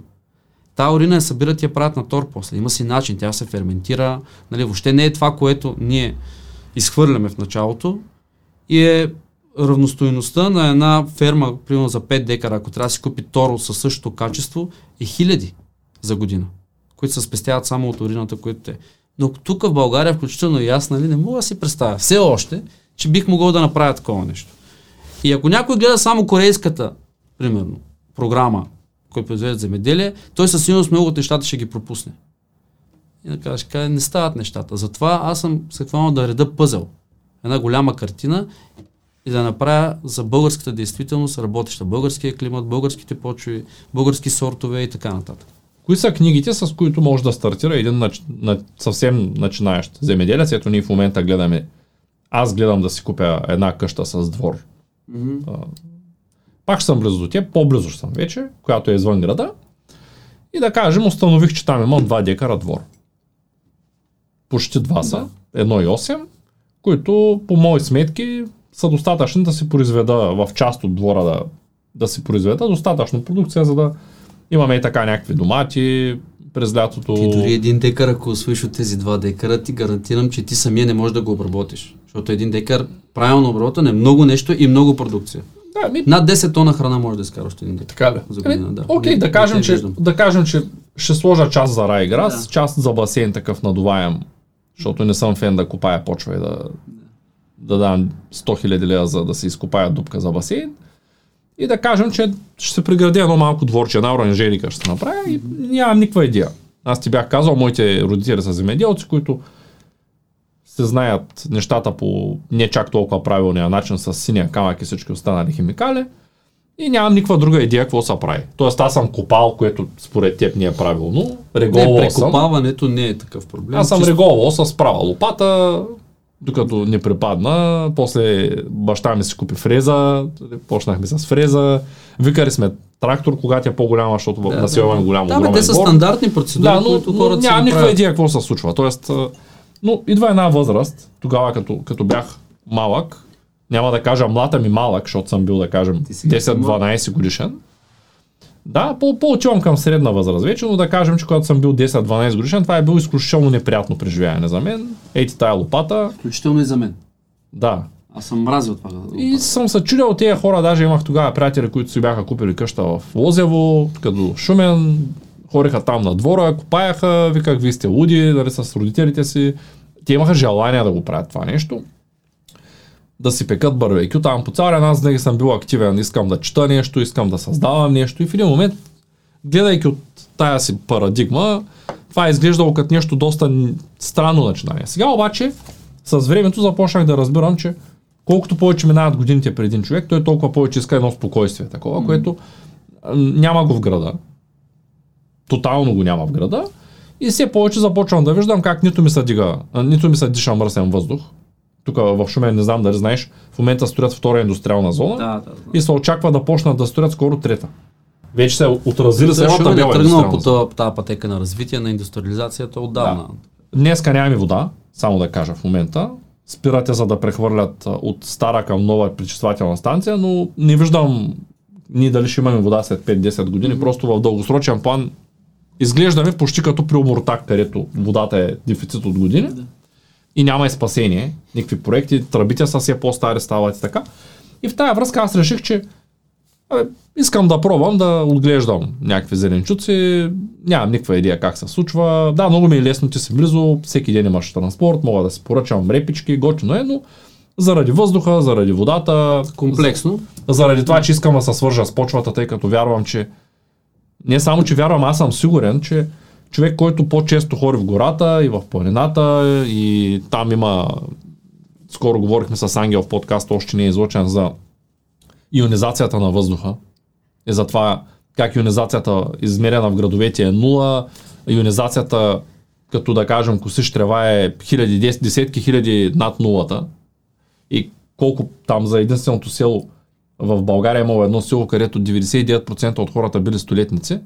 Та урина я събират и я правят на тор после. Има си начин, тя се ферментира. Нали, въобще не е това, което ние изхвърляме в началото и е равностойността на една ферма, примерно за 5 декара, ако трябва да си купи торо със същото качество, е хиляди за година, които се спестяват само от урината, които те. Но тук в България, включително и аз, нали, не мога да си представя все още, че бих могъл да направя такова нещо. И ако някой гледа само корейската, примерно, програма, който произвежда земеделие, той със сигурност много от нещата ще ги пропусне. И да кажеш, не стават нещата. Затова аз съм се хванал да реда пъзел. Една голяма картина и да направя за българската действителност работеща. Българския климат, българските почви, български сортове и така нататък. Кои са книгите, с които може да стартира един нач... на... съвсем начинаещ земеделец? Ето ние в момента гледаме, аз гледам да си купя една къща с двор. Mm-hmm. Пак съм близо до теб, по-близо съм вече, която е извън града. И да кажем, установих, че там имам 2 декара двор. Почти два са, 1,8, които по мои сметки са достатъчни да се произведа в част от двора да, да се произведа достатъчно продукция, за да имаме и така някакви домати през лятото. Ти дори един декар, ако освоиш от тези два декара, ти гарантирам, че ти самия не можеш да го обработиш. Защото един декар правилно обработен е много нещо и много продукция. Да, ми... Над 10 тона храна може да изкараш един декар. Така ли? За година, да. Окей, да, кажем, че, да кажем, че ще сложа част за райграс, да. част за басейн такъв надуваем, защото не съм фен да копая почва и да, да дам 100 000 лева за да се изкопая дупка за басейн. И да кажем, че ще се пригради едно малко дворче, една оранжерика ще се направя и нямам никаква идея. Аз ти бях казал, моите родители са земеделци, които се знаят нещата по не чак толкова правилния начин с синия камък и всички останали химикали. И нямам никаква друга идея какво се прави. Тоест аз съм копал, което според теб не е правилно. Реголвал не, прекопаването не е такъв проблем. Аз съм чисто... реголвал с права лопата, докато не припадна. После баща ми си купи фреза, почнахме с фреза. Викали сме трактор, когато е по-голяма, защото да, населваме да, голямо. Да, те са стандартни процедури, да, но, които хората Нямам никаква идея какво се случва. Тоест, но идва една възраст, тогава като, като бях малък, няма да кажа млад, ами малък, защото съм бил, да кажем, 10-12 годишен. Да, по- по-отивам към средна възраст вече, но да кажем, че когато съм бил 10-12 годишен, това е било изключително неприятно преживяване за мен. Ейти тая лопата. Включително и за мен. Да. Аз съм мразил това. И съм се чудил тези хора, даже имах тогава приятели, които си бяха купили къща в Лозево, като Шумен, хориха там на двора, копаяха, виках, вие сте луди, дали с родителите си. Те имаха желание да го правят това нещо да си пекат барбекю. Там по цял ден аз винаги съм бил активен, искам да чета нещо, искам да създавам нещо и в един момент, гледайки от тая си парадигма, това е изглеждало като нещо доста странно начинание. Сега обаче, с времето започнах да разбирам, че колкото повече минават годините при един човек, той толкова повече иска едно спокойствие такова, mm-hmm. което няма го в града. Тотално го няма в града. И все повече започвам да виждам как нито ми се дига, нито ми се диша мръсен въздух, тук в Шумен, не знам дали знаеш, в момента строят втора индустриална зона да, да, да. и се очаква да почнат да строят скоро трета. Вече се отразили се едната бяла е тръгнал по тази пътека на развитие на индустриализацията отдавна. Да. Днеска нямаме вода, само да кажа в момента. Спирате за да прехвърлят от стара към нова пречиствателна станция, но не виждам ние дали ще имаме вода след 5-10 години. Mm-hmm. Просто в дългосрочен план изглеждаме почти като при Омуртак, където водата е дефицит от години. Mm-hmm и няма и спасение, никакви проекти, тръбите са все по-стари стават и така. И в тая връзка аз реших, че абе, искам да пробвам да отглеждам някакви зеленчуци, нямам никаква идея как се случва. Да, много ми е лесно, ти си близо, всеки ден имаш транспорт, мога да си поръчам репички, готино е, но заради въздуха, заради водата. Комплексно. Заради това, че искам да се свържа с почвата, тъй като вярвам, че не само, че вярвам, аз съм сигурен, че човек, който по-често хори в гората и в планината и там има скоро говорихме с Ангел в подкаст, още не е излъчен за ионизацията на въздуха. И за това как ионизацията измерена в градовете е нула, ионизацията като да кажем косиш трева е хиляди, десетки хиляди над нулата. И колко там за единственото село в България е имало едно село, където 99% от хората били столетници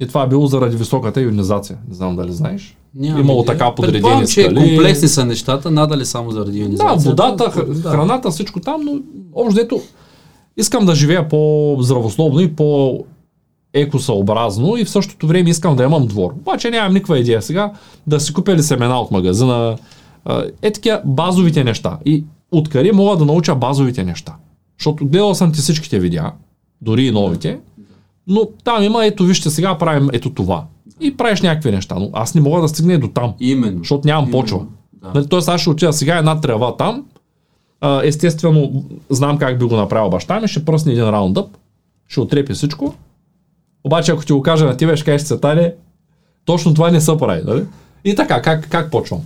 И това е било заради високата ионизация. Не знам дали знаеш. Нямам Имало идея. така подредени Предполагам, че скали. комплексни са нещата, надали само заради Да, ионизацията. водата, Да. храната, всичко там, но общо дето искам да живея по-здравословно и по екосъобразно и в същото време искам да имам двор. Обаче нямам никаква идея сега да си купя ли семена от магазина. Е такива базовите неща. И откъде мога да науча базовите неща? Защото гледал съм ти всичките видеа, дори и новите, но там има, ето вижте сега правим ето това. И правиш някакви неща, но аз не мога да стигна и до там, Именно. защото нямам Именно. почва. Да. Нали, Тоест аз ще отида сега една трева там. А, естествено, знам как би го направил баща ми, ще пръсне един раундъп, ще отрепи всичко. Обаче ако ти го кажа на тебе, ще кажеш цветане, точно това не се прави. Нали? И така, как, как почвам?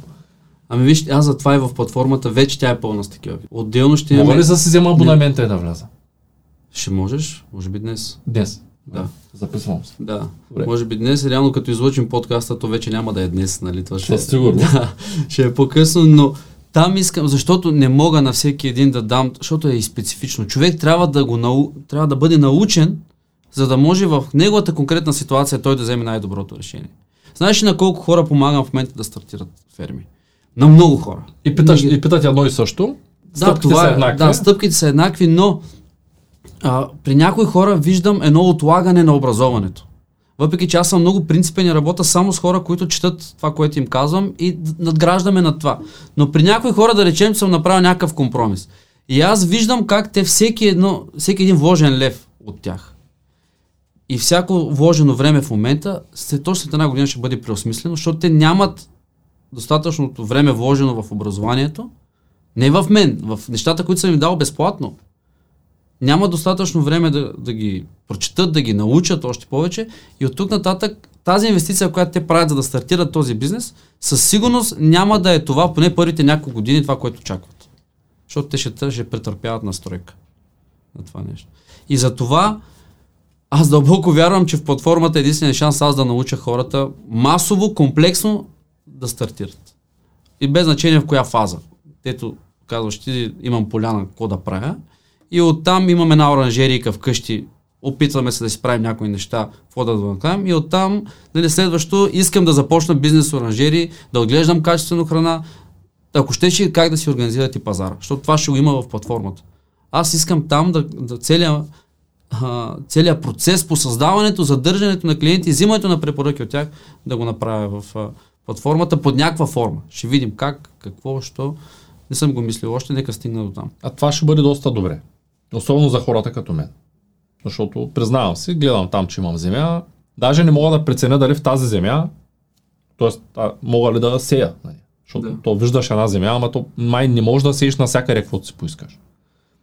Ами виж, аз затова и в платформата вече тя е пълна с такива. Отделно ще Мога имаме... ли да си взема абонамента и да вляза? Ще можеш, може би днес. Днес. Да. Записвам се. Да. Добре. Може би днес, реално като излучим подкаста, то вече няма да е днес, нали? Това ще, Със сигурност. (laughs) Да, ще е по-късно, но там искам, защото не мога на всеки един да дам, защото е и специфично. Човек трябва да го нау, трябва да бъде научен, за да може в неговата конкретна ситуация той да вземе най-доброто решение. Знаеш ли на колко хора помагам в момента да стартират ферми? На много хора. И питаш, и питат едно и също. да, Стъпките това са е, еднакви. да, стъпките са еднакви, но а, при някои хора виждам едно отлагане на образованието. Въпреки че аз съм много принципен и работя само с хора, които четат това, което им казвам и надграждаме на това. Но при някои хора, да речем, съм направил някакъв компромис. И аз виждам как те всеки, едно, всеки един вложен лев от тях и всяко вложено време в момента, след точно след една година ще бъде преосмислено, защото те нямат достатъчното време вложено в образованието, не в мен, в нещата, които съм им дал безплатно. Няма достатъчно време да, да ги прочетат, да ги научат още повече и от тук нататък тази инвестиция, която те правят за да стартират този бизнес, със сигурност няма да е това, поне първите няколко години, това, което очакват. Защото те ще, ще претърпяват настройка на това нещо. И за това аз дълбоко вярвам, че в платформата е единствения шанс аз да науча хората масово, комплексно да стартират. И без значение в коя фаза. Ето, казваш ти, имам поляна, какво да правя. И оттам имаме една оранжерийка вкъщи, опитваме се да си правим някои неща, какво да направим. И оттам, нали, следващо, искам да започна бизнес оранжери, да отглеждам качествено храна, ако щеше как да си организирате пазара, защото това ще го има в платформата. Аз искам там да, да целият целият процес по създаването, задържането на клиенти, взимането на препоръки от тях, да го направя в платформата под някаква форма. Ще видим как, какво, що. Не съм го мислил още, нека стигна до там. А това ще бъде доста добре. Особено за хората като мен. Защото, признавам си, гледам там, че имам земя. Даже не мога да преценя дали в тази земя, т.е. мога ли да сея. Нали? Защото Да. то виждаш една земя, ама то май не можеш да сееш навсякъде каквото си поискаш.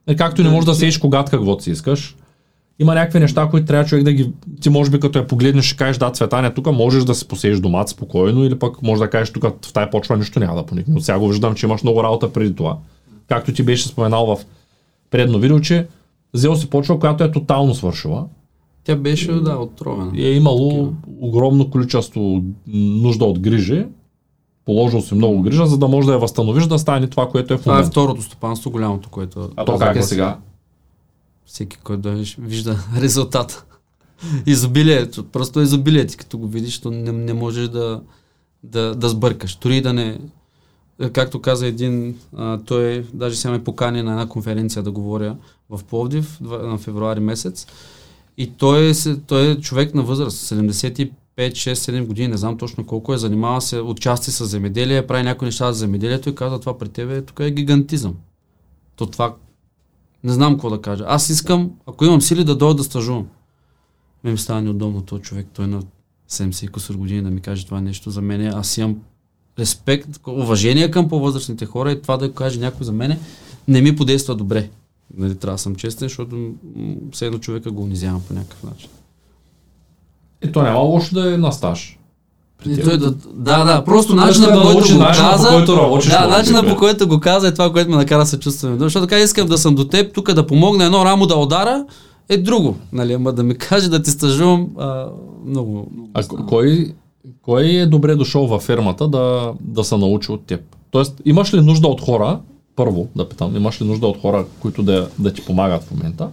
Е, както не можеш да сееш когато каквото си искаш. Има някакви неща, които трябва човек да ги... Ти може би като я погледнеш ще кажеш, да, цветане тук можеш да си посееш домат спокойно или пък може да кажеш тук в тая почва нищо няма да поникне. Но сега го виждам, че имаш много работа преди това. Както ти беше споменал в предно видео, че взел си почва, която е тотално свършила Тя беше, да, отровена. и е имало Такива. огромно количество нужда от грижи. Положил си много грижа, за да може да я възстановиш, да стане това, което е в Това е момента. второто стопанство, голямото, което... А то как е сега? Всеки, който да вижда (laughs) резултата. Изобилието, просто изобилие ти, като го видиш, то не, не можеш да, да, да сбъркаш. Дори да не... Както каза един, а, той даже сега ме покани на една конференция да говоря в Пловдив на февруари месец. И той е, той е човек на възраст, 75, 6, 7 години, не знам точно колко е, занимава се отчасти с земеделие, прави някои неща за земеделието и каза това при тебе, тук е гигантизъм. То това не знам какво да кажа. Аз искам, ако имам сили, да дойда да стажувам. Ме ми става неудобно този човек, той на 70 и кусор години да ми каже това нещо за мене. Аз имам респект, уважение към по-възрастните хора и това да каже някой за мене не ми подейства добре. Нали, трябва да съм честен, защото все едно човека го унизявам по някакъв начин. И то няма лошо да е на стаж. И теб. той да, да, да, просто да по който го начина, по каза, който работиш да, много добре. по който го каза е това, което ме накара да се чувствам. добре, Защото така искам да съм до теб, тук да помогна едно рамо да удара, е друго. Нали, ама да ми каже да ти стажувам, а, много. А к- кой, кой е добре дошъл във фермата да, да се научи от теб? Тоест, имаш ли нужда от хора, първо да питам, имаш ли нужда от хора, които да, да ти помагат в момента?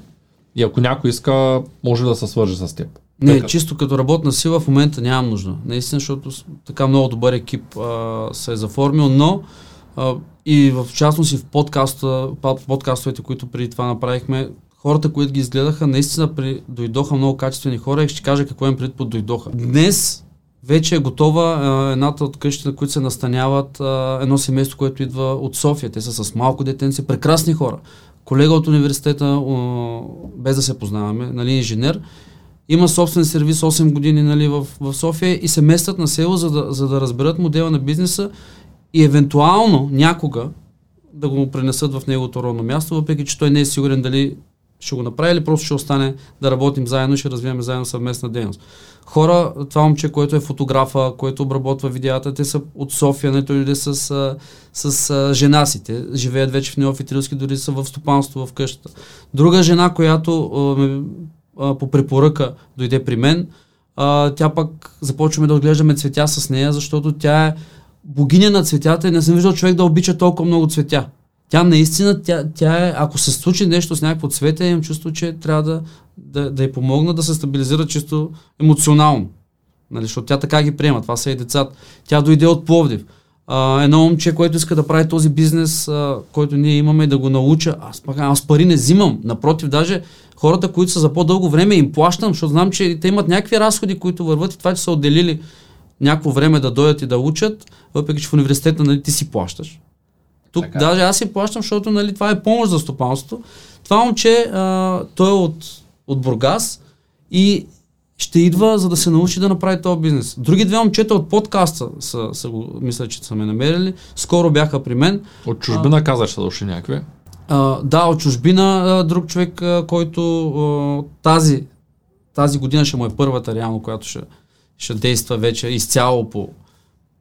И ако някой иска, може да се свържи с теб? Не, Така. чисто като работна сила в момента нямам нужда. Наистина, защото така много добър екип а, се е заформил, но а, и в частност и в подкаста, под- подкастовете, които преди това направихме, хората, които ги изгледаха, наистина при, дойдоха много качествени хора и ще кажа какво им пред дойдоха. Днес вече е готова а, едната от къщите, на които се настаняват а, едно семейство, което идва от София. Те са с малко детенце, прекрасни хора. Колега от университета, а, без да се познаваме, нали, инженер, има собствен сервис 8 години нали, в, в София и се местят на село, за да, за да разберат модела на бизнеса и евентуално някога да го пренесат в неговото родно място, въпреки че той не е сигурен дали ще го направи или просто ще остане да работим заедно и ще развиваме заедно съвместна дейност. Хора, това момче, което е фотографа, което обработва видеята, те са от София, не той с, с а, жена си. Те живеят вече в Неофит Рилски, дори са в стопанство в къщата. Друга жена, която а, по препоръка дойде при мен, а, тя пък започваме да отглеждаме цветя с нея, защото тя е богиня на цветята и не съм виждал човек да обича толкова много цветя. Тя наистина, тя, тя е, ако се случи нещо с някакво цвете, имам чувство, че трябва да, да, да й помогна да се стабилизира чисто емоционално. Нали, защото тя така ги приема, това са и децата. Тя дойде от Пловдив. А, едно момче, което иска да прави този бизнес, а, който ние имаме, да го науча. Аз, пак, аз пари не взимам. Напротив, даже хората, които са за по-дълго време, им плащам, защото знам, че те имат някакви разходи, които върват и това, че са отделили някакво време да дойдат и да учат, въпреки че в университета нали, ти си плащаш. Тук Така. даже аз си плащам, защото нали, това е помощ за стопанството. Това момче, а, той е от, от Бургас и ще идва, за да се научи да направи този бизнес. Други две момчета от подкаста са, са го, мисля, че са ме намерили. Скоро бяха при мен. От чужбина каза, че са дошли някакви. А, да, от чужбина а, друг човек, а, който а, тази, тази година ще му е първата реално, която ще, ще действа вече изцяло по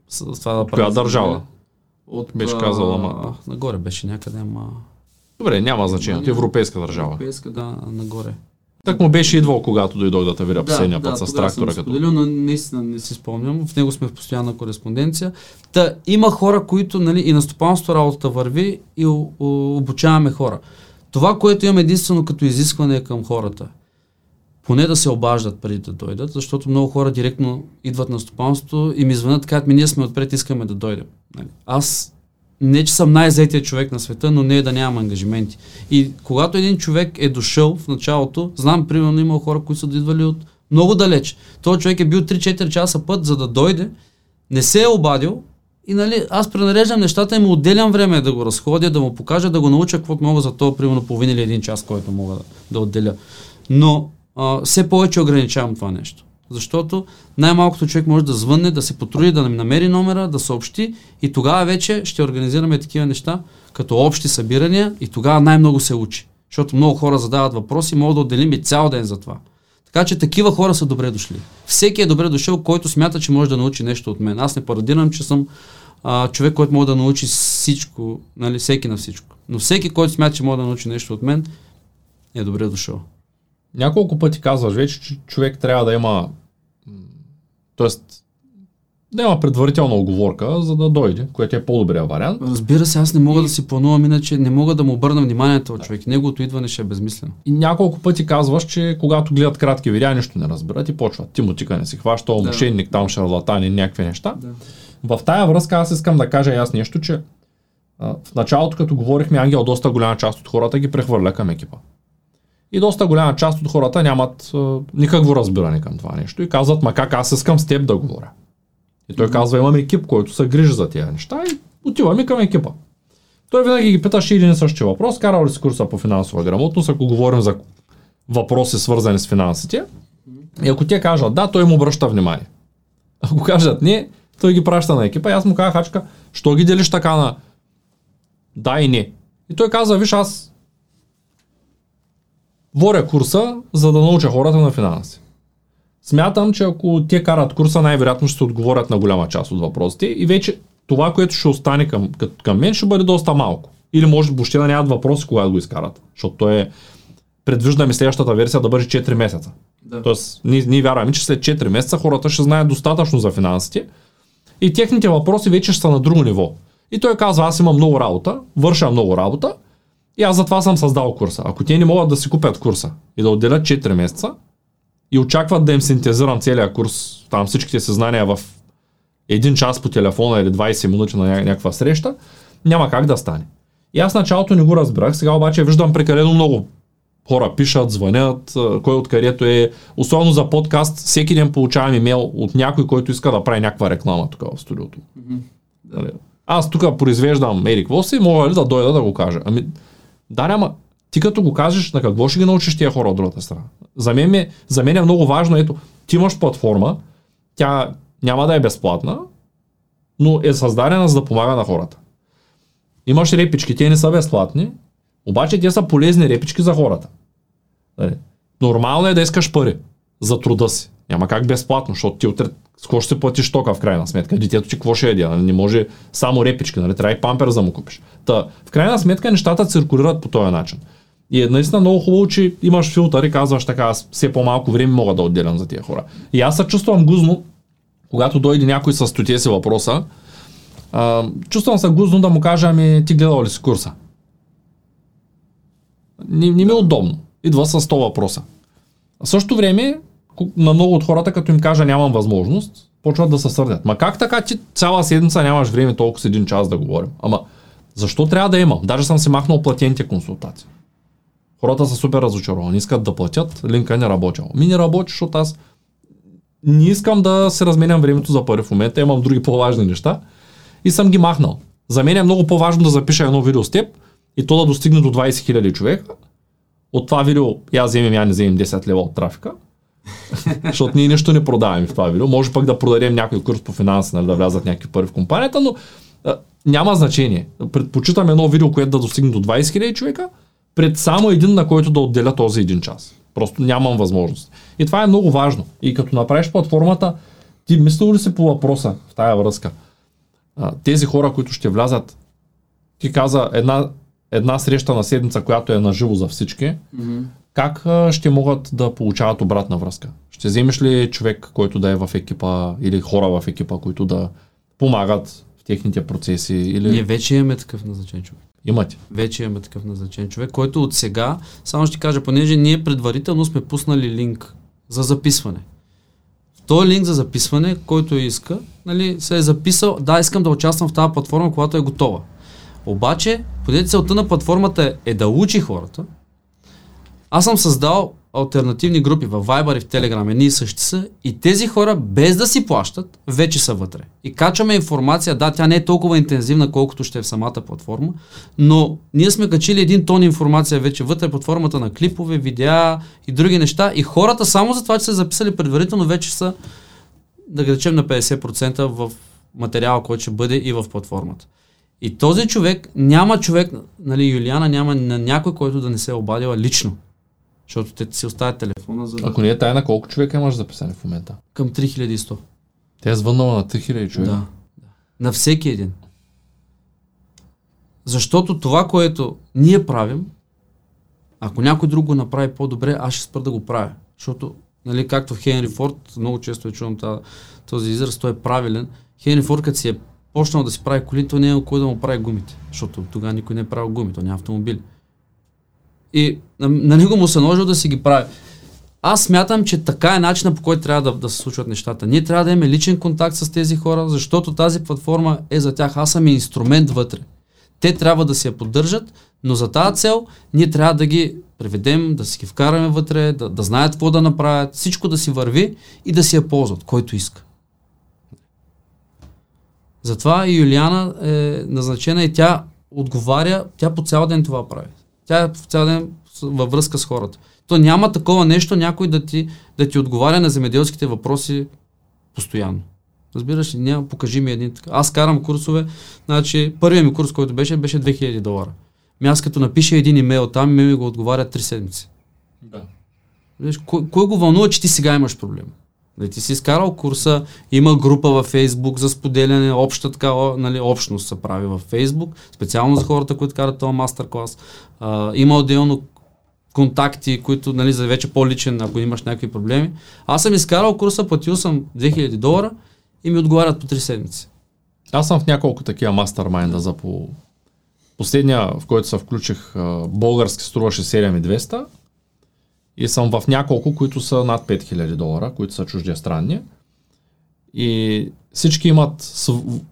с това да Коя прави- държава? От, Беше казал, ама- Нагоре беше някъде, ама... Добре, няма значение. От европейска държава. Европейска, да, нагоре. Так му беше идвал, когато дойдох да те видя последния път с трактора. съм Като... споделил, но наистина не си спомням. В него сме в постоянна кореспонденция. Та, има хора, които нали, и на стопанство работата върви и обучаваме хора. Това, което имам единствено като изискване към хората, поне да се обаждат преди да дойдат, защото много хора директно идват на стопанството и ми звънят, казват ми, ние сме отпред, искаме да дойдем. Нали. Аз не, че съм най-заетият човек на света, но не е да нямам ангажименти. И когато един човек е дошъл в началото, знам, примерно, има хора, които са идвали от много далеч. Той човек е бил 3-4 часа път, за да дойде, не се е обадил и нали, аз пренареждам нещата и му отделям време да го разходя, да му покажа, да го науча каквото мога за то, примерно половин или един час, който мога да, да отделя. Но а, все повече ограничавам това нещо. Защото най-малкото човек може да звънне, да се потруди, да намери номера, да съобщи и тогава вече ще организираме такива неща като общи събирания и тогава най-много се учи. Защото много хора задават въпроси, мога да отделим и цял ден за това. Така че такива хора са добре дошли. Всеки е добре дошъл, който смята, че може да научи нещо от мен. Аз не парадирам, че съм а, човек, който може да научи всичко, нали, всеки на всичко. Но всеки, който смята, че може да научи нещо от мен, е добре дошъл. Няколко пъти казваш вече, че човек трябва да има Тоест, да има предварителна оговорка, за да дойде, което е по-добрия вариант. Разбира се, аз не мога да си планувам, иначе не мога да му обърна внимание на този човек. Неговото идване ще е безмислено. И няколко пъти казваш, че когато гледат кратки видеа, нищо не разбират и почват. Ти мутика не си хваща, да. Да. мошенник, там шарлатани, някакви неща. Да. В тая връзка аз искам да кажа и аз нещо, че в началото, като говорихме, Ангел доста голяма част от хората ги прехвърля към екипа. И доста голяма част от хората нямат а, никакво разбиране към това нещо и казват, ма как аз искам с теб да говоря. И той казва, имам екип, който се грижи за тези неща и отиваме към екипа. Той винаги ги питаше един и същи въпрос, карал ли си курса по финансова грамотност, ако говорим за въпроси свързани с финансите. И ако те кажат да, той им обръща внимание. Ако кажат не, той ги праща на екипа и аз му казах, Хачка, що ги делиш така на да и не? И той каза, виж, аз воря курса, за да науча хората на финанси. Смятам, че ако те карат курса, най-вероятно ще се отговорят на голяма част от въпросите и вече това, което ще остане към, към, мен, ще бъде доста малко. Или може въобще да нямат въпроси, когато го изкарат. Защото той е предвиждаме следващата версия да бъде 4 месеца. Да. Тоест, ние, ние вярваме, че след 4 месеца хората ще знаят достатъчно за финансите и техните въпроси вече ще са на друго ниво. И той казва, аз имам много работа, върша много работа и аз затова съм създал курса. Ако те не могат да си купят курса и да отделят 4 месеца, и очакват да им синтезирам целият курс, там всичките съзнания в един час по телефона или 20 минути на ня- някаква среща, няма как да стане. И аз началото не го разбрах, сега обаче виждам прекалено много хора пишат, звънят, кой откъдето е. Особено за подкаст, всеки ден получавам имейл от някой, който иска да прави някаква реклама тук в студиото. Нали? Аз тук произвеждам Ерик Воси, мога ли да дойда да го кажа? Ами, да, няма. Ти като го кажеш, на какво ще ги научиш тия хора от другата страна? За мен, е, за мен е много важно, ето, ти имаш платформа, тя няма да е безплатна, но е създадена за да помага на хората. Имаш репички, те не са безплатни, обаче те са полезни репички за хората. Нали? Нормално е да искаш пари за труда си. Няма как безплатно, защото ти утре с какво ще се платиш тока в крайна сметка. Детето ти какво ще яде? Нали? Не може само репички, нали? трябва и пампер да му купиш. Та, в крайна сметка нещата циркулират по този начин. И е наистина много хубаво, че имаш филтър и казваш така, аз все по-малко време мога да отделям за тия хора. И аз се чувствам гузно, когато дойде някой с стоте си въпроса, а, чувствам се гузно да му кажа, ами ти гледал ли си курса? Не, не ми е удобно. Идва с 100 въпроса. В същото време, на много от хората, като им кажа нямам възможност, почват да се сърдят. Ма как така ти цяла седмица нямаш време толкова с един час да говорим? Ама защо трябва да имам? Даже съм си махнал платените консултации. Хората са супер разочаровани, искат да платят, линка не работил. Ми не работи, защото аз не искам да се разменям времето за пари в момента, имам други по-важни неща и съм ги махнал. За мен е много по-важно да запиша едно видео с теб и то да достигне до 20 000 човека. От това видео я вземем, я не вземем 10 лева от трафика. Защото ние нищо не продаваме в това видео. Може пък да продадем някой курс по финанси, нали, да влязат някакви пари в компанията, но а, няма значение. Предпочитам едно видео, което да достигне до 20 000 човека, пред само един, на който да отделя този един час. Просто нямам възможност. И това е много важно. И като направиш платформата, ти мислил ли си по въпроса в тая връзка? А, тези хора, които ще влязат, ти каза една, една среща на седмица, която е наживо за всички, как ще могат да получават обратна връзка? Ще вземеш ли човек, който да е в екипа или хора в екипа, които да помагат в техните процеси? Или... Ние вече имаме такъв назначен човек. Имате. Вече имаме такъв назначен човек, който от сега, само ще кажа, понеже ние предварително сме пуснали линк за записване. В този линк за записване, който иска, нали, се е записал, да, искам да участвам в тази платформа, когато е готова. Обаче, понеже целта на платформата е, е да учи хората, аз съм създал альтернативни групи в Viber и в Telegram, едни и същи са, и тези хора, без да си плащат, вече са вътре. И качваме информация, да, тя не е толкова интензивна, колкото ще е в самата платформа, но ние сме качили един тон информация вече вътре под формата на клипове, видеа и други неща, и хората само за това, че са записали предварително, вече са, да ги речем, на 50% в материала, който ще бъде и в платформата. И този човек, няма човек, нали, Юлиана няма на някой, който да не се е обадила лично. Защото те си оставят телефона за Ако не е тайна, колко човека имаш записани в момента? към 3100. Тя е звъннала на 3000 човека. Да. да. На всеки един. Защото това, което ние правим, ако някой друг го направи по-добре, аз ще спра да го правя. Защото, нали, както в Хенри Форд, много често е чувам тази, този израз, той е правилен. Хенри Форд, като си е почнал да си прави коли, то не е кой да му прави гумите. Защото тогава никой не е правил гуми, то няма автомобили. И на, на него му се наложил да си ги прави. Аз смятам, че така е начинът по който трябва да, да се случват нещата. Ние трябва да имаме личен контакт с тези хора, защото тази платформа е за тях. Аз съм инструмент вътре. Те трябва да си я поддържат, но за тази цел ние трябва да ги преведем, да си ги вкараме вътре, да, да знаят какво да направят, всичко да си върви и да си я ползват, който иска. Затова и Юлиана е назначена и тя отговаря, тя по цял ден това прави. Тя е по цял ден във връзка с хората. То няма такова нещо някой да ти, да ти отговаря на земеделските въпроси постоянно. Разбираш ли? Няма, покажи ми един. Аз карам курсове, значи първият ми курс, който беше, беше 2000 долара. Ми аз като напиша един имейл там, ми ми го отговаря 3 седмици. Да. Виж, кой, кой го вълнува, че ти сега имаш проблем? Да ти си изкарал курса, има група във Фейсбук за споделяне, обща така, нали, общност се прави във Фейсбук, специално за хората, които карат този мастер-клас. А, има отделно контакти, които нали, за вече по-личен, ако имаш някакви проблеми. Аз съм изкарал курса, платил съм 2000 долара и ми отговарят по 3 седмици. Аз съм в няколко такива мастермайнда за по... Последния, в който се включих, български струваше 7200 И съм в няколко, които са над 5000 долара, които са чуждестранни. И всички имат,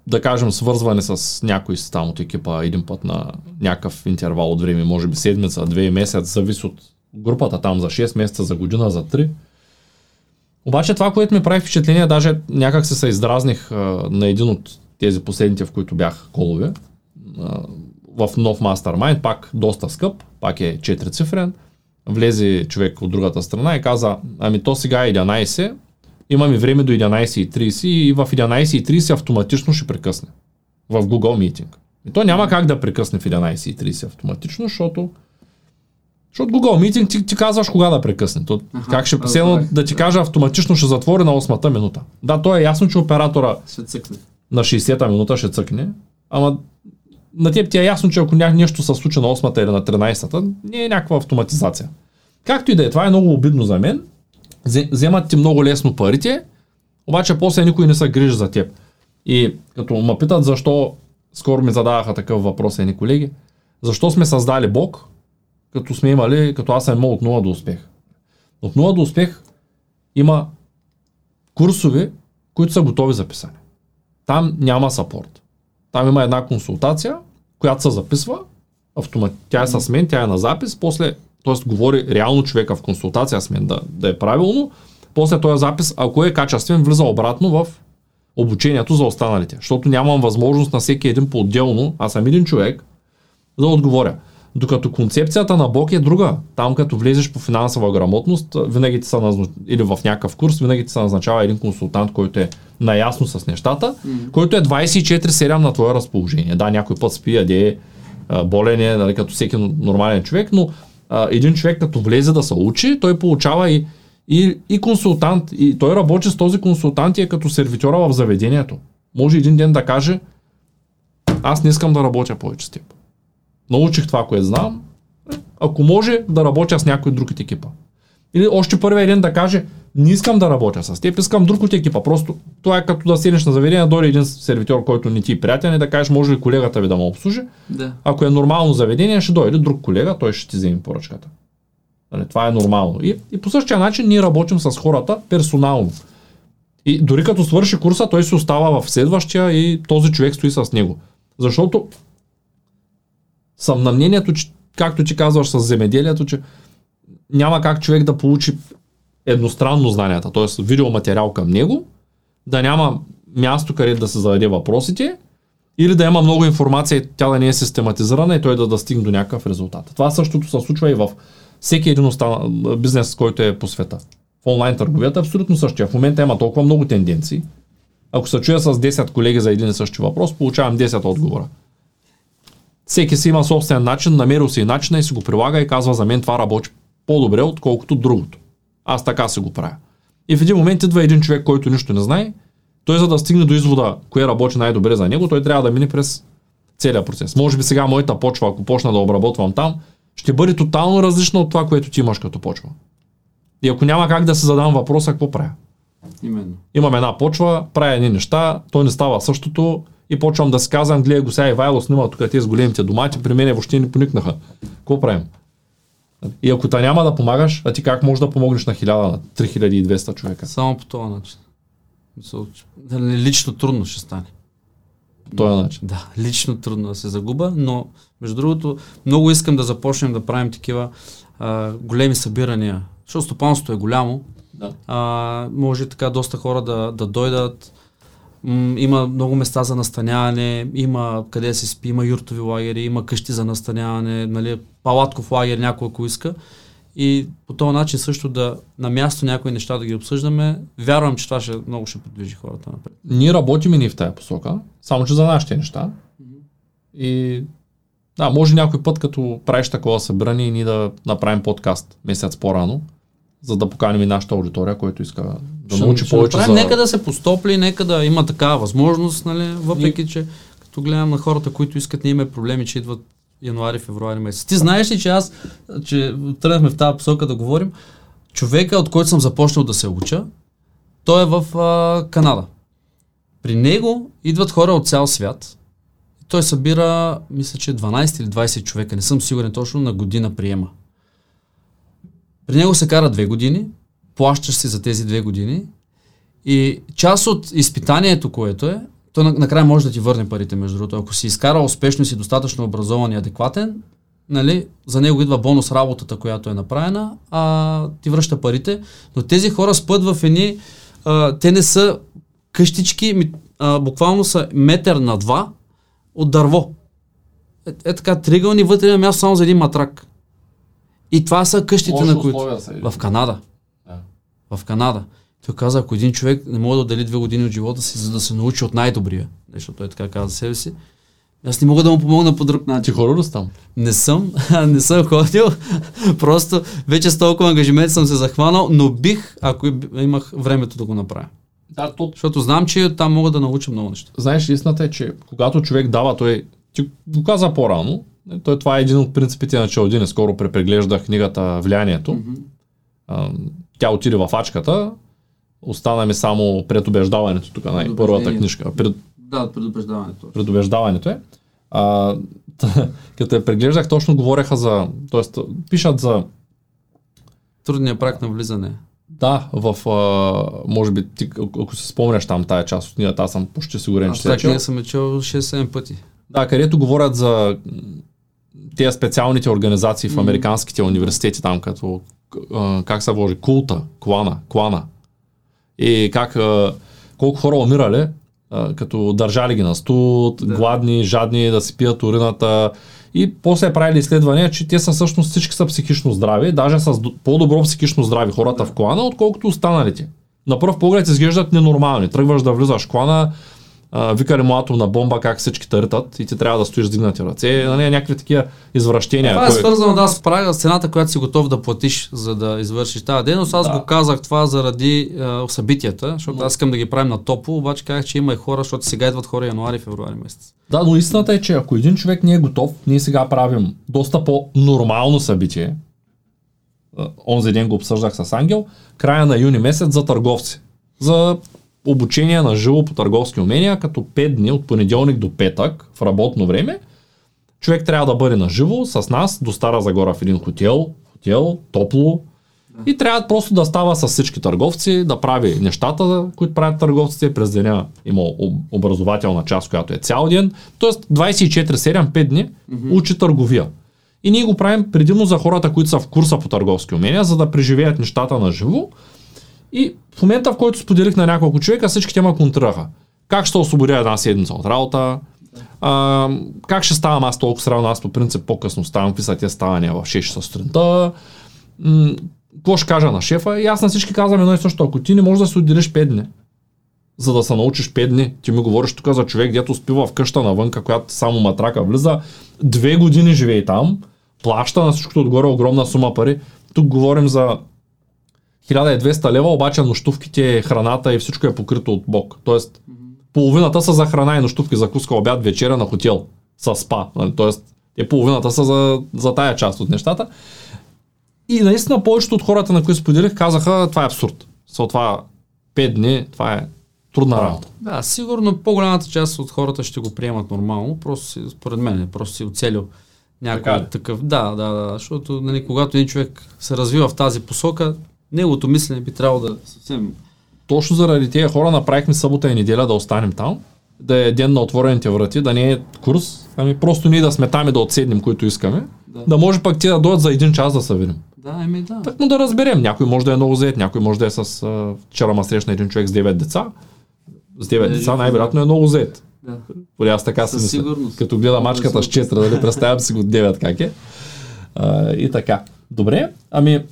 да кажем, свързване с някой там от екипа един път на някакъв интервал от време, може би седмица, две месец, зависи от групата там за 6 месеца, за година, за 3. Обаче това, което ми прави впечатление, даже някак се се издразних на един от тези последните, в които бях колове, в нов мастермайн, пак доста скъп, пак е 4 цифрен. Влезе човек от другата страна и каза, ами то сега е 11, имаме време до 11.30 и в 11.30 автоматично ще прекъсне. В Google Meeting. И то няма как да прекъсне в 11.30 автоматично, защото защото Google Meeting ти, ти казваш кога да прекъсне. То, Аха, как ще седно да ти кажа автоматично ще затвори на 8-та минута. Да, то е ясно, че оператора ще цъкне. на 60-та минута ще цъкне, ама на теб ти е ясно, че ако нещо се случи на 8-та или на 13-та, не е някаква автоматизация. Както и да е, това е много обидно за мен. Вземат ти много лесно парите, обаче после никой не се грижи за теб. И като ме питат защо, скоро ми задаваха такъв въпрос едни колеги, защо сме създали Бог, като сме имали, като аз съм имал от 0 до успех. От 0 до успех има курсове, които са готови за писане. Там няма сапорт. Там има една консултация, която се записва, автомат... тя е с мен, тя е на запис, после, т.е. говори реално човека в консултация с мен да, да е правилно, после този запис, ако е качествен, влиза обратно в обучението за останалите. Защото нямам възможност на всеки един по-отделно, аз съм един човек, да отговоря. Докато концепцията на Бог е друга. Там като влезеш по финансова грамотност, винаги ти са назнач... или в някакъв курс, винаги ти се назначава един консултант, който е наясно с нещата, mm-hmm. който е 24-7 на твое разположение. Да, някой път спи, яде, болен е, нали, като всеки нормален човек, но а, един човек като влезе да се учи, той получава и, и, и консултант, и той работи с този консултант и е като сервитьора в заведението. Може един ден да каже, аз не искам да работя повече с теб научих това, което знам, ако може да работя с някой друг от екипа. Или още първият ден да каже, не искам да работя с теб, искам друг от екипа. Просто това е като да седнеш на заведение, дойде един сервитьор, който не ти е приятел и да кажеш, може ли колегата ви да ме обслужи. Да. Ако е нормално заведение, ще дойде друг колега, той ще ти вземе поръчката. Нали, това е нормално. И, и по същия начин ние работим с хората персонално. И дори като свърши курса, той се остава в следващия и този човек стои с него. Защото съм на мнението, че, както ти казваш с земеделието, че няма как човек да получи едностранно знанията, т.е. видеоматериал към него, да няма място, къде да се зададе въпросите, или да има много информация и тя да не е систематизирана и той да, да стигне до някакъв резултат. Това същото се случва и в всеки един остана, бизнес, който е по света. В онлайн търговията е абсолютно същия. В момента има толкова много тенденции. Ако се чуя с 10 колеги за един и същи въпрос, получавам 10 отговора. Всеки си има собствен начин, намерил си и начина и си го прилага и казва за мен това работи по-добре, отколкото другото. Аз така си го правя. И в един момент идва един човек, който нищо не знае, той за да стигне до извода, кое работи най-добре за него, той трябва да мине през целият процес. Може би сега моята почва, ако почна да обработвам там, ще бъде тотално различна от това, което ти имаш като почва. И ако няма как да се задам въпроса, какво правя? Именно. Имам една почва, правя едни неща, то не става същото, и почвам да си казвам, гледай го сега Ивайло снима тук тези големите домати, при мен въобще не поникнаха. Какво правим? И ако та няма да помагаш, а ти как можеш да помогнеш на 1000, на 3200 човека? Само по този начин. Лично трудно ще стане. По този начин. Да, лично трудно да се загуба, но между другото много искам да започнем да правим такива а, големи събирания, защото стопанството е голямо. Да. А, може така доста хора да, да дойдат, има много места за настаняване, има къде се спи, има юртови лагери, има къщи за настаняване, нали, палатков лагер някой ако иска. И по този начин също да на място някои неща да ги обсъждаме. Вярвам, че това ще, много ще подвижи хората напред. Ние работим и ни в тази посока, само че за нашите неща. И да, може някой път, като правиш такова събрание, ние да направим подкаст месец по-рано, за да поканим и нашата аудитория, който иска да ще, научи ще повече за... Нека да се постопли, нека да има такава възможност, нали, въпреки и... че като гледам на хората, които искат, ние имаме проблеми, че идват януари, февруари месец. Ти знаеш ли, че аз, че тръгнахме в тази посока да говорим, човека, от който съм започнал да се уча, той е в а, Канада. При него идват хора от цял свят. Той събира, мисля, че 12 или 20 човека, не съм сигурен точно, на година приема. При него се кара две години, плащаш си за тези две години и част от изпитанието, което е, то на- накрая може да ти върне парите, между другото. Ако си изкарал успешно и си достатъчно образован и адекватен, нали, за него идва бонус работата, която е направена, а ти връща парите. Но тези хора спът в едни, а, те не са къщички, а, буквално са метър на два от дърво. Е, е така, тригълни вътре има място само за един матрак. И това са къщите, на които... В Канада. В Канада. Той каза, ако един човек не може да отдели две години от живота си, за да се научи от най-добрия, защото той така каза за себе си, аз не мога да му помогна по друг Ти начин. хора ли си там? Не съм, (laughs) не съм ходил, (laughs) просто вече с толкова ангажимент съм се захванал, но бих, ако имах времето да го направя. Да, то, Защото знам, че там мога да науча много неща. знаеш, истината е, че когато човек дава, той ти го каза по-рано, е, той, това е един от принципите на Чалдини. Скоро препреглеждах книгата Влиянието. А, тя отиде в ачката, остана ми само предубеждаването тук, най-първата Предубеждение. книжка. Пред, Да, предупреждаването. предубеждаването е. А, т- (laughs) като я преглеждах, точно говореха за, т.е. пишат за Трудният прак на влизане. Да, в, а, може би, ти, ако си спомняш там тая част от книгата, аз съм почти сигурен, Аз че тази книга съм я чел 6-7 пъти. Да, където говорят за тези специалните организации в американските университети там, като а, как се вложи, култа, клана, клана. И как, а, колко хора умирали, а, като държали ги на студ, Да. гладни, жадни, да си пият урината. И после правили изследвания, че те са всъщност всички са психично здрави, даже с до- по-добро психично здрави хората в клана, отколкото останалите. На пръв поглед изглеждат ненормални. Тръгваш да влизаш в клана, а, вика ли му атомна бомба, как всички търтат и ти трябва да стоиш с дигнати ръце, нали, някакви такива извращения. Това е кой- свързано да с прага, с цената, която си готов да платиш, за да извършиш тази дейност. Аз Да. го казах това заради а, събитията, защото аз искам да ги правим на топло, обаче казах, че има и хора, защото сега идват хора януари, февруари месец. Да, но истината е, че ако един човек не е готов, ние сега правим доста по-нормално събитие. Онзи ден го обсъждах с Ангел. Края на юни месец за търговци. За обучение на живо по търговски умения, като 5 дни от понеделник до петък в работно време. Човек трябва да бъде на живо с нас до Стара Загора в един хотел, хотел, топло. И трябва просто да става с всички търговци, да прави нещата, които правят търговците. През деня има об- образователна част, която е цял ден. Тоест 24-7, 5 дни учи търговия. И ние го правим предимно за хората, които са в курса по търговски умения, за да преживеят нещата на живо. И в момента, в който споделих на няколко човека, всички те ме контрираха. Как ще освободя една седмица от работа? А, как ще ставам аз толкова рано? Аз по принцип по-късно ставам, какви са тези ставания в 6 часа сутринта? Какво ще кажа на шефа? И аз на всички казвам едно и също. Ако ти не можеш да се отделиш 5 дни, за да се научиш 5 дни, ти ми говориш тук за човек, дето спива в къща навънка, която само матрака влиза, две години живее там, плаща на всичкото отгоре огромна сума пари. Тук говорим за 1200 лева, обаче нощувките, храната и всичко е покрито от бок. Тоест, половината са за храна и нощувки, закуска, обяд, вечеря на хотел с спа. Нали? Тоест, те половината са за, за тая част от нещата. И наистина повечето от хората, на които споделих, казаха, това е абсурд. Со това 5 дни, това е трудна работа. Да, сигурно по-голямата част от хората ще го приемат нормално, просто си, според мен, просто си оцелил някой Така такъв. Да, да, да, защото нали, когато един човек се развива в тази посока, неговото мислене би трябвало да е съвсем Точно заради тези хора направихме събота и неделя да останем там, да е ден на отворените врати, да не е курс, ами просто ние да сме там и да отседнем, които искаме, Да. да може пък ти да дойдат за един час да се видим. Да, еми да. Так му да разберем. Някой може да е много заед, някой може да е с... А, вчера ма срещна един човек с 9 деца. С 9 Е, деца най-вероятно е много заед. да. Поне аз така си мисля. сигурност. Като гледа мачката с 4, дали представям си го 9 как е. А, и така. Добре, ами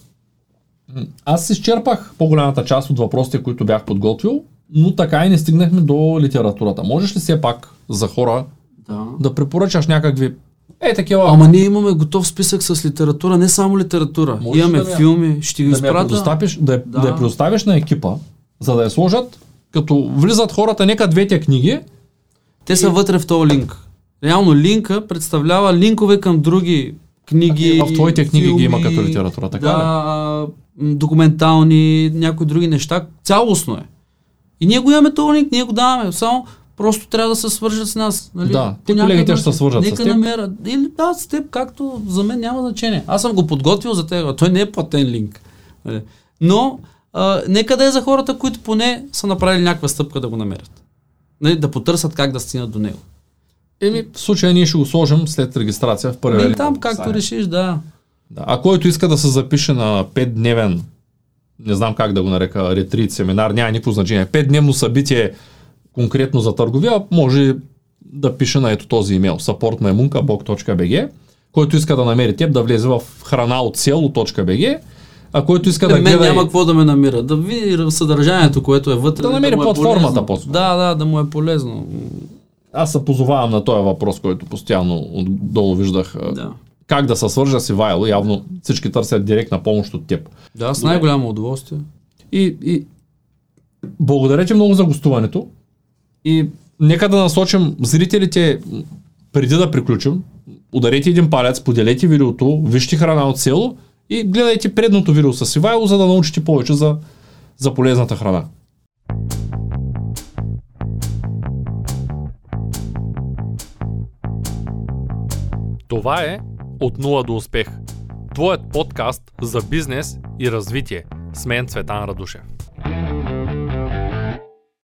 аз изчерпах по-голямата част от въпросите, които бях подготвил, но така и не стигнахме до литературата. Можеш ли все пак за хора да. да препоръчаш някакви е такива Ама ние имаме готов списък с литература, не само литература. Можеш имаме да филми, ще ги да, изпратя. да, Да. да я предоставиш на екипа, за да я сложат, като влизат хората, нека двете книги, Те са вътре в този линк. Реално линка представлява линкове към други книги. А, в твоите книги ги филми, има като литература, така да, м, документални, някои други неща. Цялостно е. И ние го имаме този линк, ние го даваме. Само просто трябва да се свържат с нас. Нали? Да, ти колегите ще се свържат с Нека теб. намерят. Или да, с теб, както за мен няма значение. Аз съм го подготвил за теб. Той не е платен линк. Нали? Но а, нека да е за хората, които поне са направили някаква стъпка да го намерят. Нали? Да потърсят как да стигнат до него. Еми, в случая ние ще го сложим след регистрация в първия Ами там, както решиш, да. Да. А който иска да се запише на 5-дневен, не знам как да го нарека, ретрит, семинар, няма никакво значение. 5-дневно събитие конкретно за търговия, може да пише на ето този имейл supportmemunka.bg който иска да намери теб, да влезе в храна от село.bg а който иска да Е, мен гледа... няма какво да ме намира. Да види съдържанието, което е вътре. Да намери му е платформата полезно. по-скоро. Да, да, да му е полезно. Аз се позовавам на този въпрос, който постоянно отдолу виждах. Да. Как да се свържа с Ивайло, явно всички търсят директна помощ от теб. Да, с най-голямо удоволствие. И, и благодаря ти много за гостуването. И нека да насочим зрителите, преди да приключим, ударете един палец, поделете видеото, вижте храна от село и гледайте предното видео с Ивайло, за да научите повече за, за полезната храна. Това е От нула до успех. Твоят подкаст за бизнес и развитие. С мен Цветан Радушев.